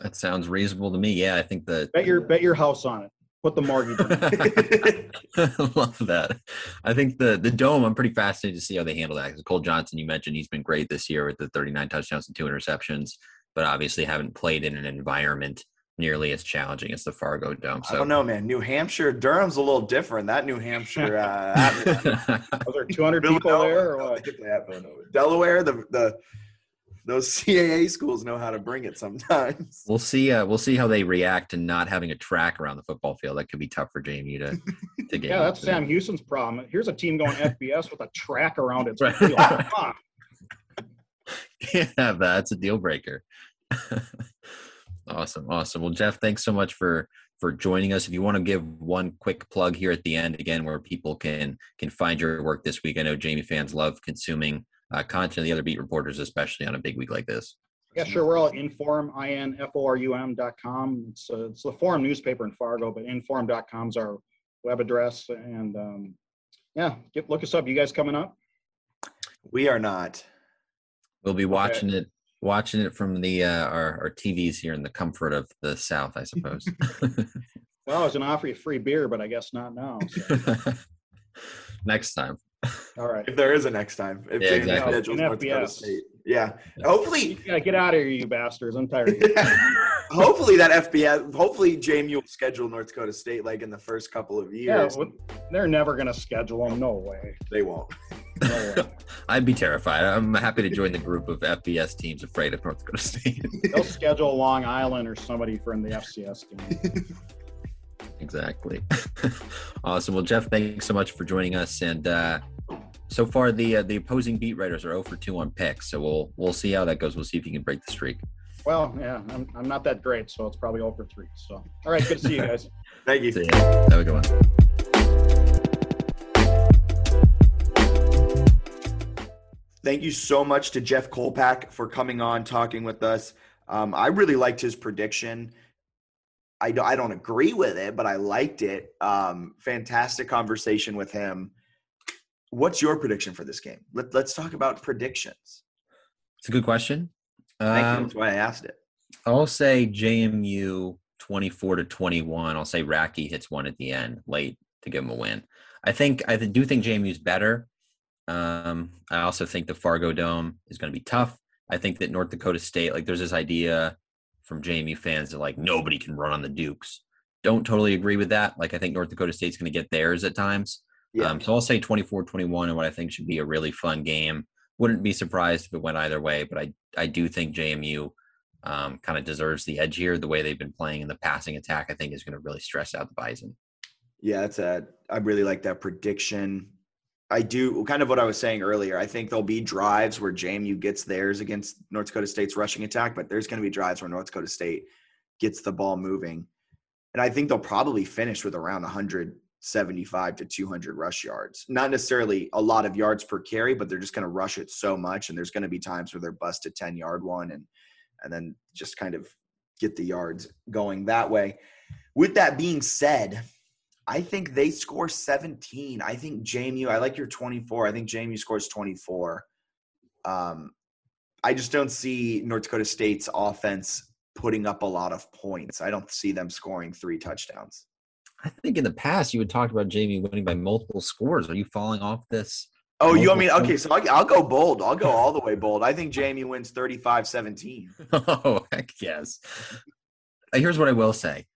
That sounds reasonable to me. Yeah, I think that bet your bet your house on it. Put the mortgage. Love that. I think the the dome. I'm pretty fascinated to see how they handle that. Because Cole Johnson, you mentioned he's been great this year with the 39 touchdowns and two interceptions, but obviously haven't played in an environment nearly as challenging as the Fargo Dome. So I don't know, man. New Hampshire, Durham's a little different. That New Hampshire, uh, Was there 200 people there or what? Delaware, the the those CAA schools know how to bring it sometimes. we'll see. Uh, we'll see how they react to not having a track around the football field. That could be tough for JMU to to get. Yeah, that's used to. Sam Houston's problem. Here's a team going FBS with a track around its Right. field. Come on. Can't have that. It's a deal breaker. Awesome, awesome. Well, Jeff, thanks so much for for joining us. If you want to give one quick plug here at the end, again, where people can can find your work this week. I know Jamie fans love consuming uh, content of the other beat reporters, especially on a big week like this. Yeah, sure. We're all at InForum, I-N-F-O-R-U-M dot com. It's, uh, it's the forum newspaper in Fargo, but InForum InForum.com is our web address. And um, yeah, get, look us up. You guys coming up? We are not. We'll be watching it watching it from the uh, our, our TVs here in the comfort of the South, I suppose. Well, I was going to offer you free beer, but I guess not now. So. Next time. All right. If there is a next time, if Yeah, Jamie exactly. schedules In North Dakota FBS. State. Yeah. Hopefully, Yeah, get out of here, you bastards. I'm tired of you. hopefully that FBS. Hopefully JMU will schedule North Dakota State like in the first couple of Yeah, years. well, they're never going to schedule them. No way. they won't. No way. I'd be terrified. I'm happy to join the group of FBS teams afraid of North Dakota State. They'll schedule Long Island or somebody from the FCS game. exactly. awesome. Well, Jeff, thanks so much for joining us. And uh, so far, the uh, the opposing beat writers are 0 for 2 on picks. So we'll we'll see how that goes. We'll see if you can break the streak. Well, yeah, I'm, I'm not that great, so it's probably over three. So, all right, good to see you guys. Thank you. See ya. Have a good one. Thank you so much to Jeff Kolpak for coming on, talking with us. Um, I really liked his prediction. I don't, I don't agree with it, but I liked it. Um, fantastic conversation with him. What's your prediction for this game? Let, let's talk about predictions. It's a good question. Thank you. Um, That's why I asked it. I'll say JMU 24 to 21. I'll say Ratke hits one at the end late to give him a win. I think I do think JMU's better. Um, I also think the Fargo Dome is going to be tough. I think that North Dakota State, like, there's this idea from JMU fans that like nobody can run on the Dukes. Don't totally agree with that. Like, I think North Dakota State's going to get theirs at times. Yeah. Um, so I'll say 24 21 and what I think should be a really fun game. Wouldn't be surprised if it went either way, but I, I do think JMU um, kind of deserves the edge here. The way they've been playing in the passing attack, I think, is going to really stress out the Bison. Yeah, that's a. I really like that prediction. I do kind of what I was saying earlier. I think there'll be drives where JMU gets theirs against North Dakota State's rushing attack, but there's going to be drives where North Dakota State gets the ball moving, and I think they'll probably finish with around 175 to 200 rush yards. Not necessarily a lot of yards per carry, but they're just going to rush it so much, and there's going to be times where they're bust a 10 yard one, and and then just kind of get the yards going that way. With that being said, I think they score 17. I think JMU, I like your 24. I think JMU scores 24. Um, I just don't see North Dakota State's offense putting up a lot of points. I don't see them scoring three touchdowns. I think in the past you had talked about Jamie winning by multiple scores. Are you falling off this? Oh, you want me? Multiple Okay, so I'll, I'll go bold. I'll go all the way bold. I think JMU wins 35 17. Oh, heck yes. Here's what I will say.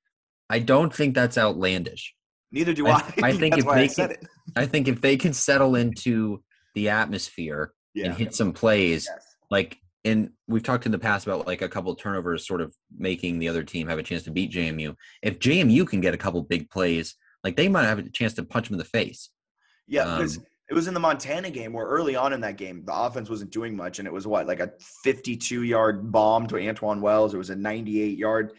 I don't think that's outlandish. Neither do I- I. I think if they I can- it. I think if they can settle into the atmosphere Yeah. and hit some plays, Yes. like and we've talked in the past about like a couple of turnovers sort of making the other team have a chance to beat JMU. If JMU can get a couple big plays, like they might have a chance to punch them in the face. Yeah, because Um, it was in the Montana game where early on in that game, the offense wasn't doing much. And it was what, like a 52 yard bomb to Antwane Wells. It was a 98 yard,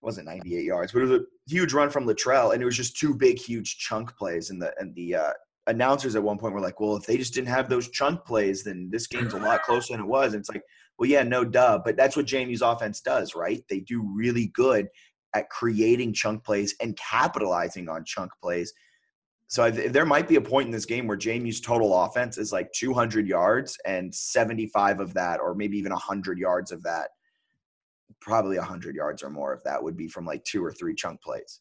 wasn't 98 yards, but it was a huge run from Latrele. And it was just two big, huge chunk plays. And the, and the, uh, announcers at one point were like, well, if they just didn't have those chunk plays, then this game's a lot closer than it was. And it's like, well, yeah, no duh. But that's what JMU's offense does, right? They do really good at creating chunk plays and capitalizing on chunk plays. So I th- there might be a point in this game where JMU's total offense is like 200 yards and 75 of that, or maybe even 100 yards of that, probably 100 yards or more of that would be from like two or three chunk plays.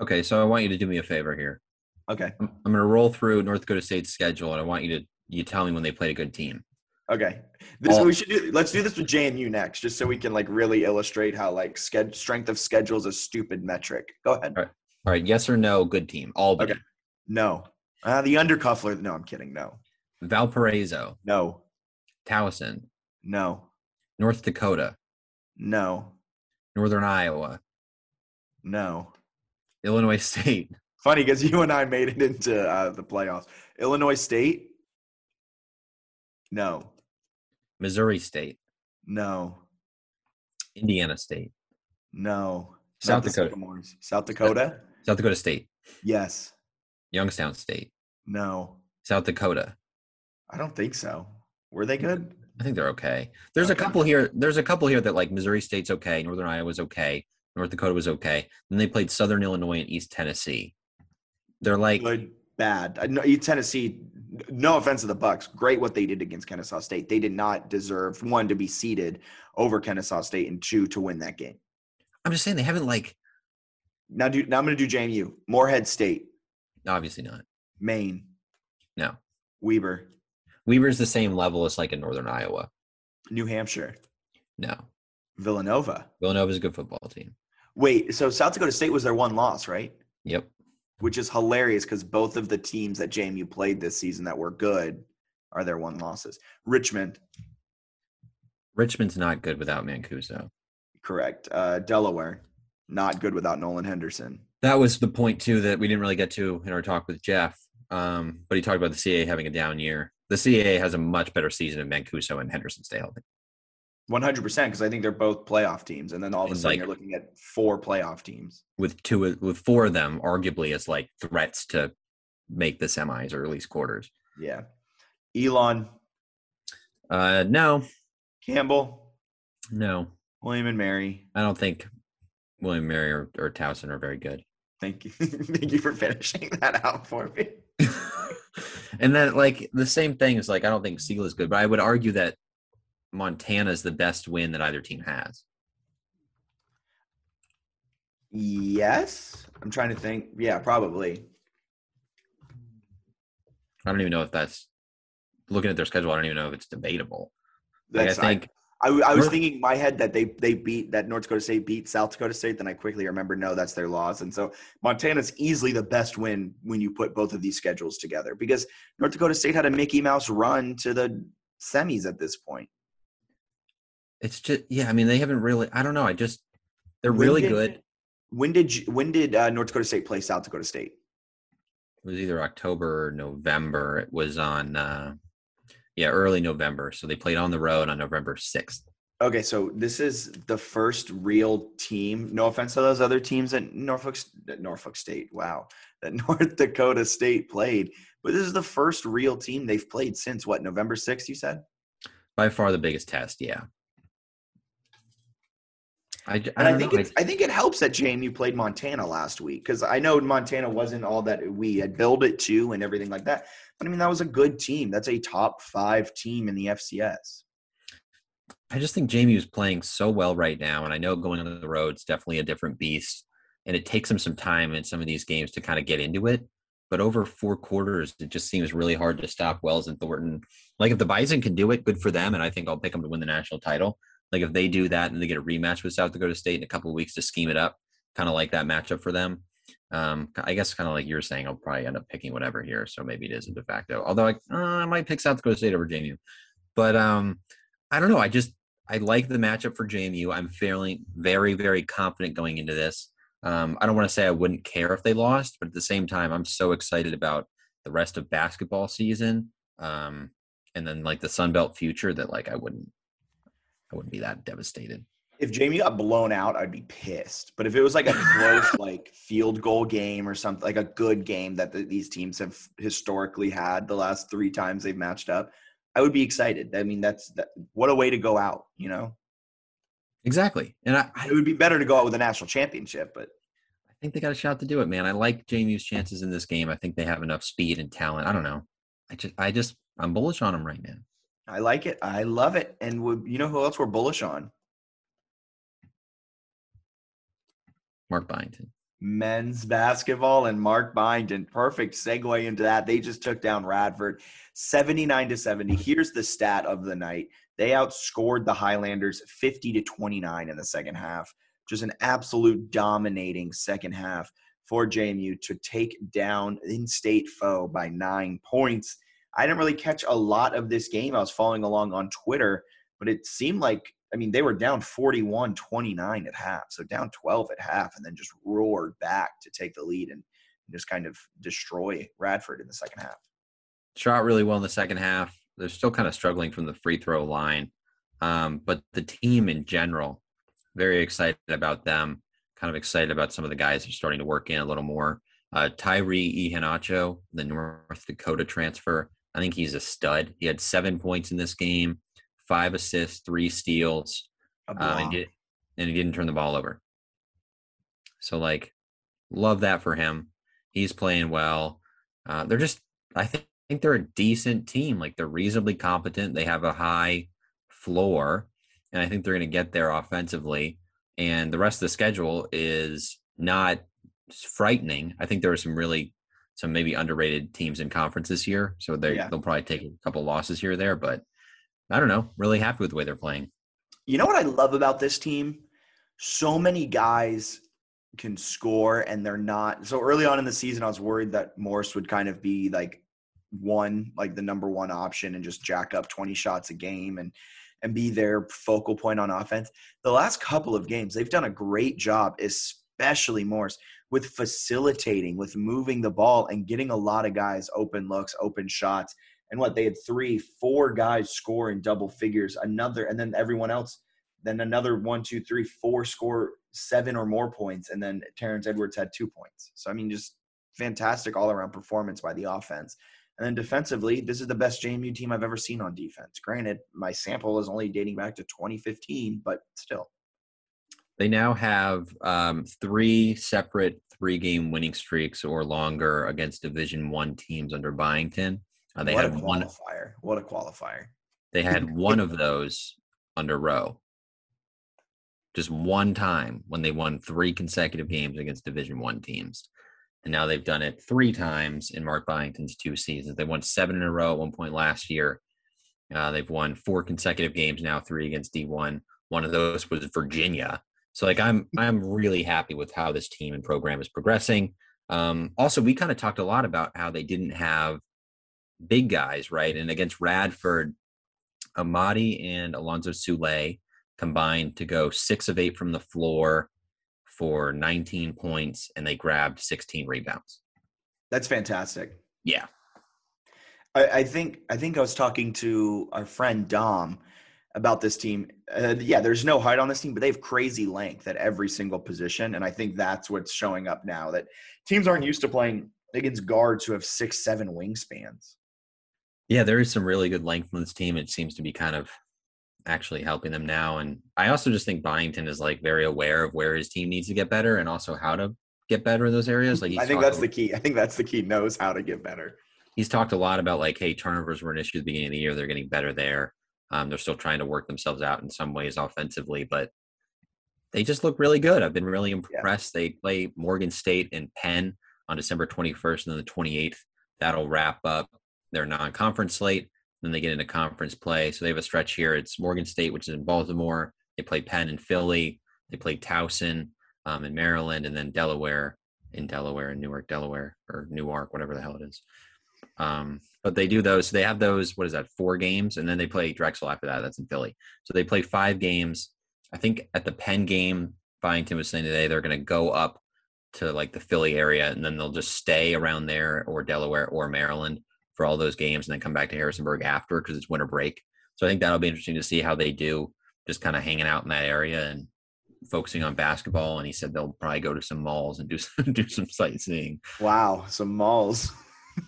Okay, so I want you to do me a favor here. Okay. I'm, I'm going to roll through North Dakota State's schedule, and I want you to you tell me when they played a good team. Okay. This All- we should do. Let's do this with JMU next, just so we can like really illustrate how like sched- strength of schedule is a stupid metric. Go ahead. All All right, yes or no, good team. Albany, Okay. No. Uh, the Undercuffler. No, I'm kidding. No. Valparaiso, No. Towson, No. North Dakota, No. Northern Iowa, No. Illinois State, Funny because you and I made it into uh, the playoffs. Illinois State. No. Missouri State, No. Indiana State, No. South Not Dakota. Sycamores. South Dakota. South Dakota State, Yes. Youngstown State, No. South Dakota. I don't think so. Were they good? I think they're okay. There's Okay. a couple here. There's a couple here that like Missouri State's okay, Northern Iowa's okay, North Dakota was okay. Then they played Southern Illinois and East Tennessee. They're like good, bad. I know you Tennessee. No offense to the Bucks, great what they did against Kennesaw State. They did not deserve one to be seeded over Kennesaw State and two to win that game. I'm just saying they haven't like Now, do now I'm going to do JMU, Morehead State, obviously not. Maine, No. Weber, Weber's the same level as like in Northern Iowa. New Hampshire, No. Villanova. Villanova's a good football team. Wait, so South Dakota State was their one loss, right? Yep. Which is hilarious because both of the teams that JMU played this season that were good are their one losses. Richmond, Richmond's not good without Mancuso. correct. Uh, Delaware, not good without Nolan Henderson. That was the point too that we didn't really get to in our talk with Jeff. Um, but he talked about the CA having a down year. The CAA has a much better season of Mancuso and Henderson stay healthy. One hundred percent, because I think they're both playoff teams, and then all of a sudden like- you're looking at four playoff teams. With two, with four of them arguably as like threats to make the semis or at least quarters. Yeah, Elon, Uh, no, Campbell, no, William and Mary. I don't think William Mary or, or Towson are very good. Thank you, thank you for finishing that out for me. And then like the same thing is like I don't think Siegel is good, but I would argue that Montana is the best win that either team has. Yes, I'm trying to think. Yeah, probably. I don't even know if that's looking at their schedule. I don't even know if it's debatable. Like, I think I, I, was thinking in my head that they they beat that North Dakota State beat South Dakota State. Then I quickly remember no, that's their loss. And so Montana's easily the best win when you put both of these schedules together because North Dakota State had a Mickey Mouse run to the semis at this point. it's just yeah. I mean, they haven't really. I don't know. I just they're When really did- good. When did you- when did uh, North Dakota State play South Dakota State? It was either October or November. It was on uh yeah early November. So they played on the road on November sixth. Okay, so this is the first real team. No offense to those other teams at Norfolk Norfolk State. Wow, that North Dakota State played, but this is the first real team they've played since what November sixth? You said. By far the biggest test. Yeah. I, I And I, think know. I think it helps that JMU played Montana last week because I know Montana wasn't all that we had billed it to and everything like that. But I mean, that was a good team. That's a top five team in the FCS. I just think Jamie is playing so well right now, and I know going on the road is definitely a different beast, and it takes him some time in some of these games to kind of get into it. But over four quarters, it just seems really hard to stop Wells and Thornton. Like if the Bison can do it, good for them, and I think I'll pick them to win the national title. Like if they do that and they get a rematch with South Dakota State in a couple of weeks to scheme it up, kind of like that matchup for them. Um, I guess kind of like you're saying, I'll probably end up picking whatever here, so maybe it is a de facto. Although I, uh, I might pick South Dakota State over JMU, but um, I don't know. I just I like the matchup for JMU. I'm fairly very very confident going into this. Um, I don't want to say I wouldn't care if they lost, but at the same time, I'm so excited about the rest of basketball season, um, and then like the Sun Belt future that like I wouldn't I wouldn't be that devastated. If Jamie got blown out, I'd be pissed. But if it was like a close, like field goal game or something, like a good game that the, these teams have historically had the last three times they've matched up, I would be excited. I mean, that's that, what a way to go out. You know, Exactly, and I, it would be better to go out with a national championship. But I think they got a shot to do it, man. I like JMU's chances in this game. I think they have enough speed and talent. I don't know. I just, I just, I'm bullish on them right now. I like it. I love it. And we, you know who else we're bullish on? Mark Byington. men's basketball and Mark Byington. Perfect segue into that. They just took down Radford 79 to 70. Here's the stat of the night. They outscored the Highlanders 50 to 29 in the second half. Just an absolute dominating second half for JMU to take down in-state foe by 9 points. I didn't really catch a lot of this game. I was following along on Twitter, but it seemed like I mean, they were down 41 29 at half. So down 12 at half and then just roared back to take the lead and just kind of destroy Radford in the second half. Shot really well in the second half. They're still kind of struggling from the free throw line. Um, but the team in general, very excited about them. Kind of excited about some of the guys who are starting to work in a little more. Uh, Tyree Ihenacho, the North Dakota transfer, I think he's a stud. He had seven points in this game five assists, three steals, um, and, did, and he didn't turn the ball over. So, like, love that for him. He's playing well. Uh, they're just, I think, think they're a decent team. Like, they're reasonably competent. They have a high floor, and I think they're going to get there offensively. And the rest of the schedule is not frightening. I think there are some really some maybe underrated teams in conference this year, so they yeah. they'll probably take a couple losses here or there, but I don't know. Really happy with the way they're playing. You know what I love about this team? So many guys can score and they're not. So early on in the season, I was worried that Morse would kind of be like one, like the number one option and just jack up 20 shots a game and and be their focal point on offense. The last couple of games, they've done a great job, especially Morse, with facilitating, with moving the ball and getting a lot of guys open looks, open shots and what they had three, four guys score in double figures, another, and then everyone else, then another one, two, three, four score seven or more points, and then Terrence Edwards had two points. So I mean, just fantastic all around performance by the offense. And then defensively, this is the best JMU team I've ever seen on defense. Granted, my sample is only dating back to 2015, but still. They now have um, three separate three-game winning streaks or longer against Division One teams under Byington. Uh, they what had a one. qualifier. What a qualifier. They had one of those under Rowe. Just one time when they won three consecutive games against Division One teams, and now they've done it three times in Mark Byington's two seasons. They won seven in a row at one point last year. Uh, they've won four consecutive games now, three against D1. One of those was Virginia. So like I'm I'm really happy with how this team and program is progressing. Um, also, we kind of talked a lot about how they didn't have big guys, right? And against Radford, Amadi and Alonzo Sule combined to go six of eight from the floor for 19 points, and they grabbed 16 rebounds. That's fantastic. Yeah. I, I think I think I was talking to our friend Dom about this team. Uh, yeah, there's no height on this team, but they have crazy length at every single position, and I think that's what's showing up now. That teams aren't used to playing against guards who have six, seven wingspans. Yeah, there is some really good length on this team. It seems to be kind of actually helping them now. And I also just think Byington is like very aware of where his team needs to get better and also how to get better in those areas. Like I think that's the key. I think that's the key. Knows how to get better. He's talked a lot about like, hey, turnovers were an issue at the beginning of the year. They're getting better there. Um, they're still trying to work themselves out in some ways offensively, but they just look really good. I've been really impressed. Yeah. They play Morgan State and Penn on December 21st and then the 28th. That'll wrap up their non-conference slate. Then they get into conference play. So they have a stretch here. It's Morgan State, which is in Baltimore. They play Penn in Philly. They play Towson um, in Maryland, and then Delaware in Delaware and Newark, Delaware, or Newark, whatever the hell it is. Um, but they do those. So they have those. What is that? Four games, and then they play Drexel after that. That's in Philly. So they play five games. I think at the Penn game, Byington was saying today they're going to go up to like the Philly area, and then they'll just stay around there or Delaware or Maryland for all those games and then come back to Harrisonburg after because it's winter break. So I think that'll be interesting to see how they do just kind of hanging out in that area and focusing on basketball. And he said they'll probably go to some malls and do some, do some sightseeing. Wow, some malls.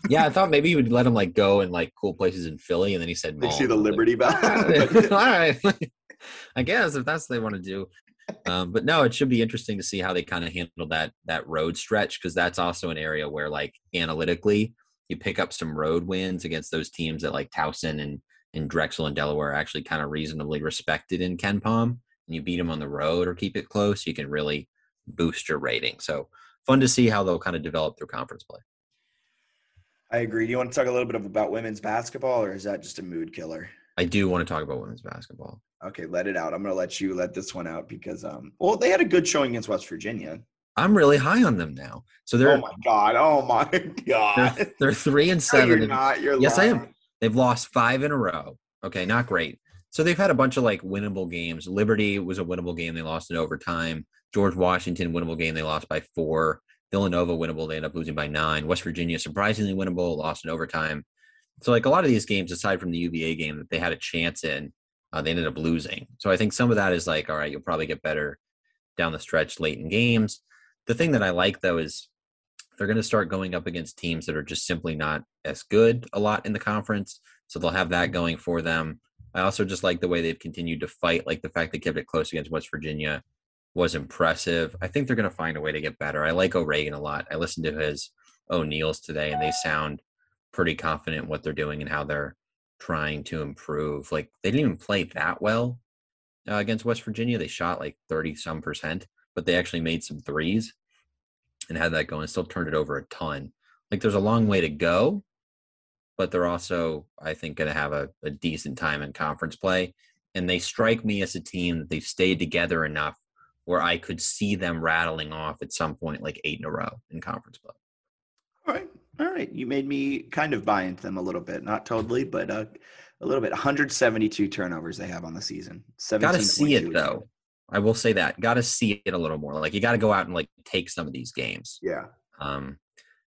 yeah, I thought maybe you would let him like go in like cool places in Philly, and then he said, "They see the Liberty Bell." all right, I guess if that's what they want to do. Um, but no, it should be interesting to see how they kind of handle that that road stretch because that's also an area where like analytically you pick up some road wins against those teams that like Towson and, and Drexel and Delaware are actually kind of reasonably respected in KenPom, and you beat them on the road or keep it close, you can really boost your rating. So fun to see how they'll kind of develop through conference play. I agree. Do you want to talk a little bit about women's basketball, or is that just a mood killer? I do want to talk about women's basketball. Okay, let it out. I'm going to let you let this one out because, um, well, they had a good showing against West Virginia. I'm really high on them now. So they're oh my god, oh my god, they're, they're three and No, seven. you're not. You're yes, I am. They've lost five in a row. Okay, not great. So they've had a bunch of like winnable games. Liberty was a winnable game. They lost in overtime. George Washington, winnable game. They lost by four. Villanova, winnable. They end up losing by nine. West Virginia, surprisingly winnable, lost in overtime. So like a lot of these games, aside from the UVA game that they had a chance in, uh, they ended up losing. So I think some of that is like, all right, you'll probably get better down the stretch late in games. The thing that I like though is they're going to start going up against teams that are just simply not as good a lot in the conference. So they'll have that going for them. I also just like the way they've continued to fight. Like the fact they kept it close against West Virginia was impressive. I think they're going to find a way to get better. I like O'Regan a lot. I listened to his O'Neill's today, and they sound pretty confident what they're doing and how they're trying to improve. Like they didn't even play that well uh, against West Virginia. They shot like 30 some percent, but they actually made some threes and had that going. Still turned it over a ton. Like there's a long way to go, but they're also, I think, going to have a, a decent time in conference play. And they strike me as a team that they've stayed together enough where I could see them rattling off at some point like eight in a row in conference play. All right, all right. You made me kind of buy into them a little bit, not totally, but uh, a little bit. 172 turnovers they have on the season. Got to see it though. I will say that. Got to see it a little more. Like you got to go out and like take some of these games. Yeah. Um,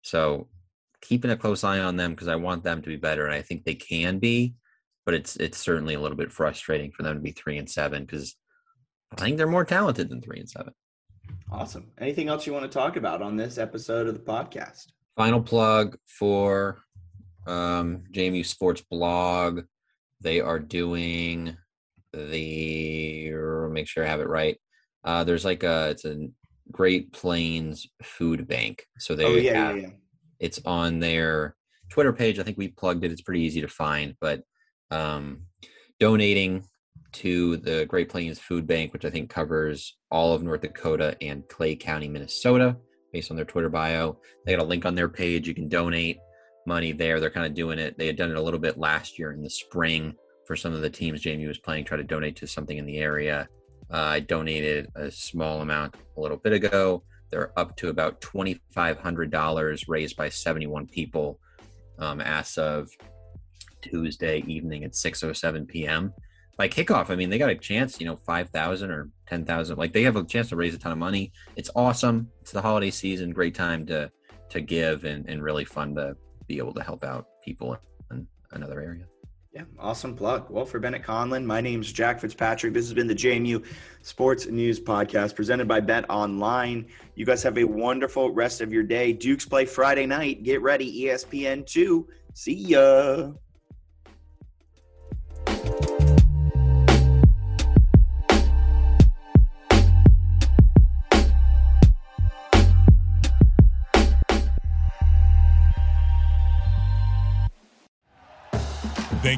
so keeping a close eye on them because I want them to be better, and I think they can be. But it's it's certainly a little bit frustrating for them to be three and seven because I think they're more talented than three and seven. Awesome. Anything else you want to talk about on this episode of the podcast? Final plug for um, JMU Sports Blog. They are doing the make sure I have it right. Uh, there's like a it's a Great Plains Food Bank. So they oh yeah, have, yeah, yeah. it's on their Twitter page. I think we plugged it. It's pretty easy to find, but um, donating to the Great Plains Food Bank, which I think covers all of North Dakota and Clay County, Minnesota, based on their Twitter bio. They got a link on their page. You can donate money there. They're kind of doing it. They had done it a little bit last year in the spring for some of the teams Jamie was playing, try to donate to something in the area. Uh, I donated a small amount a little bit ago. They're up to about $2,500 raised by 71 people um, as of Tuesday evening at 6:07 p.m. By kickoff, I mean they got a chance, you know, 5,000 or 10,000. Like they have a chance to raise a ton of money. It's awesome. It's the holiday season, great time to to give and, and really fun to be able to help out people in another area. Yeah, awesome plug. Well, for Bennett Conlin, my name's Jack Fitzpatrick. This has been the JMU Sports News Podcast presented by Bet Online. You guys have a wonderful rest of your day. Dukes play Friday night. Get ready, E ESPN 2. See ya.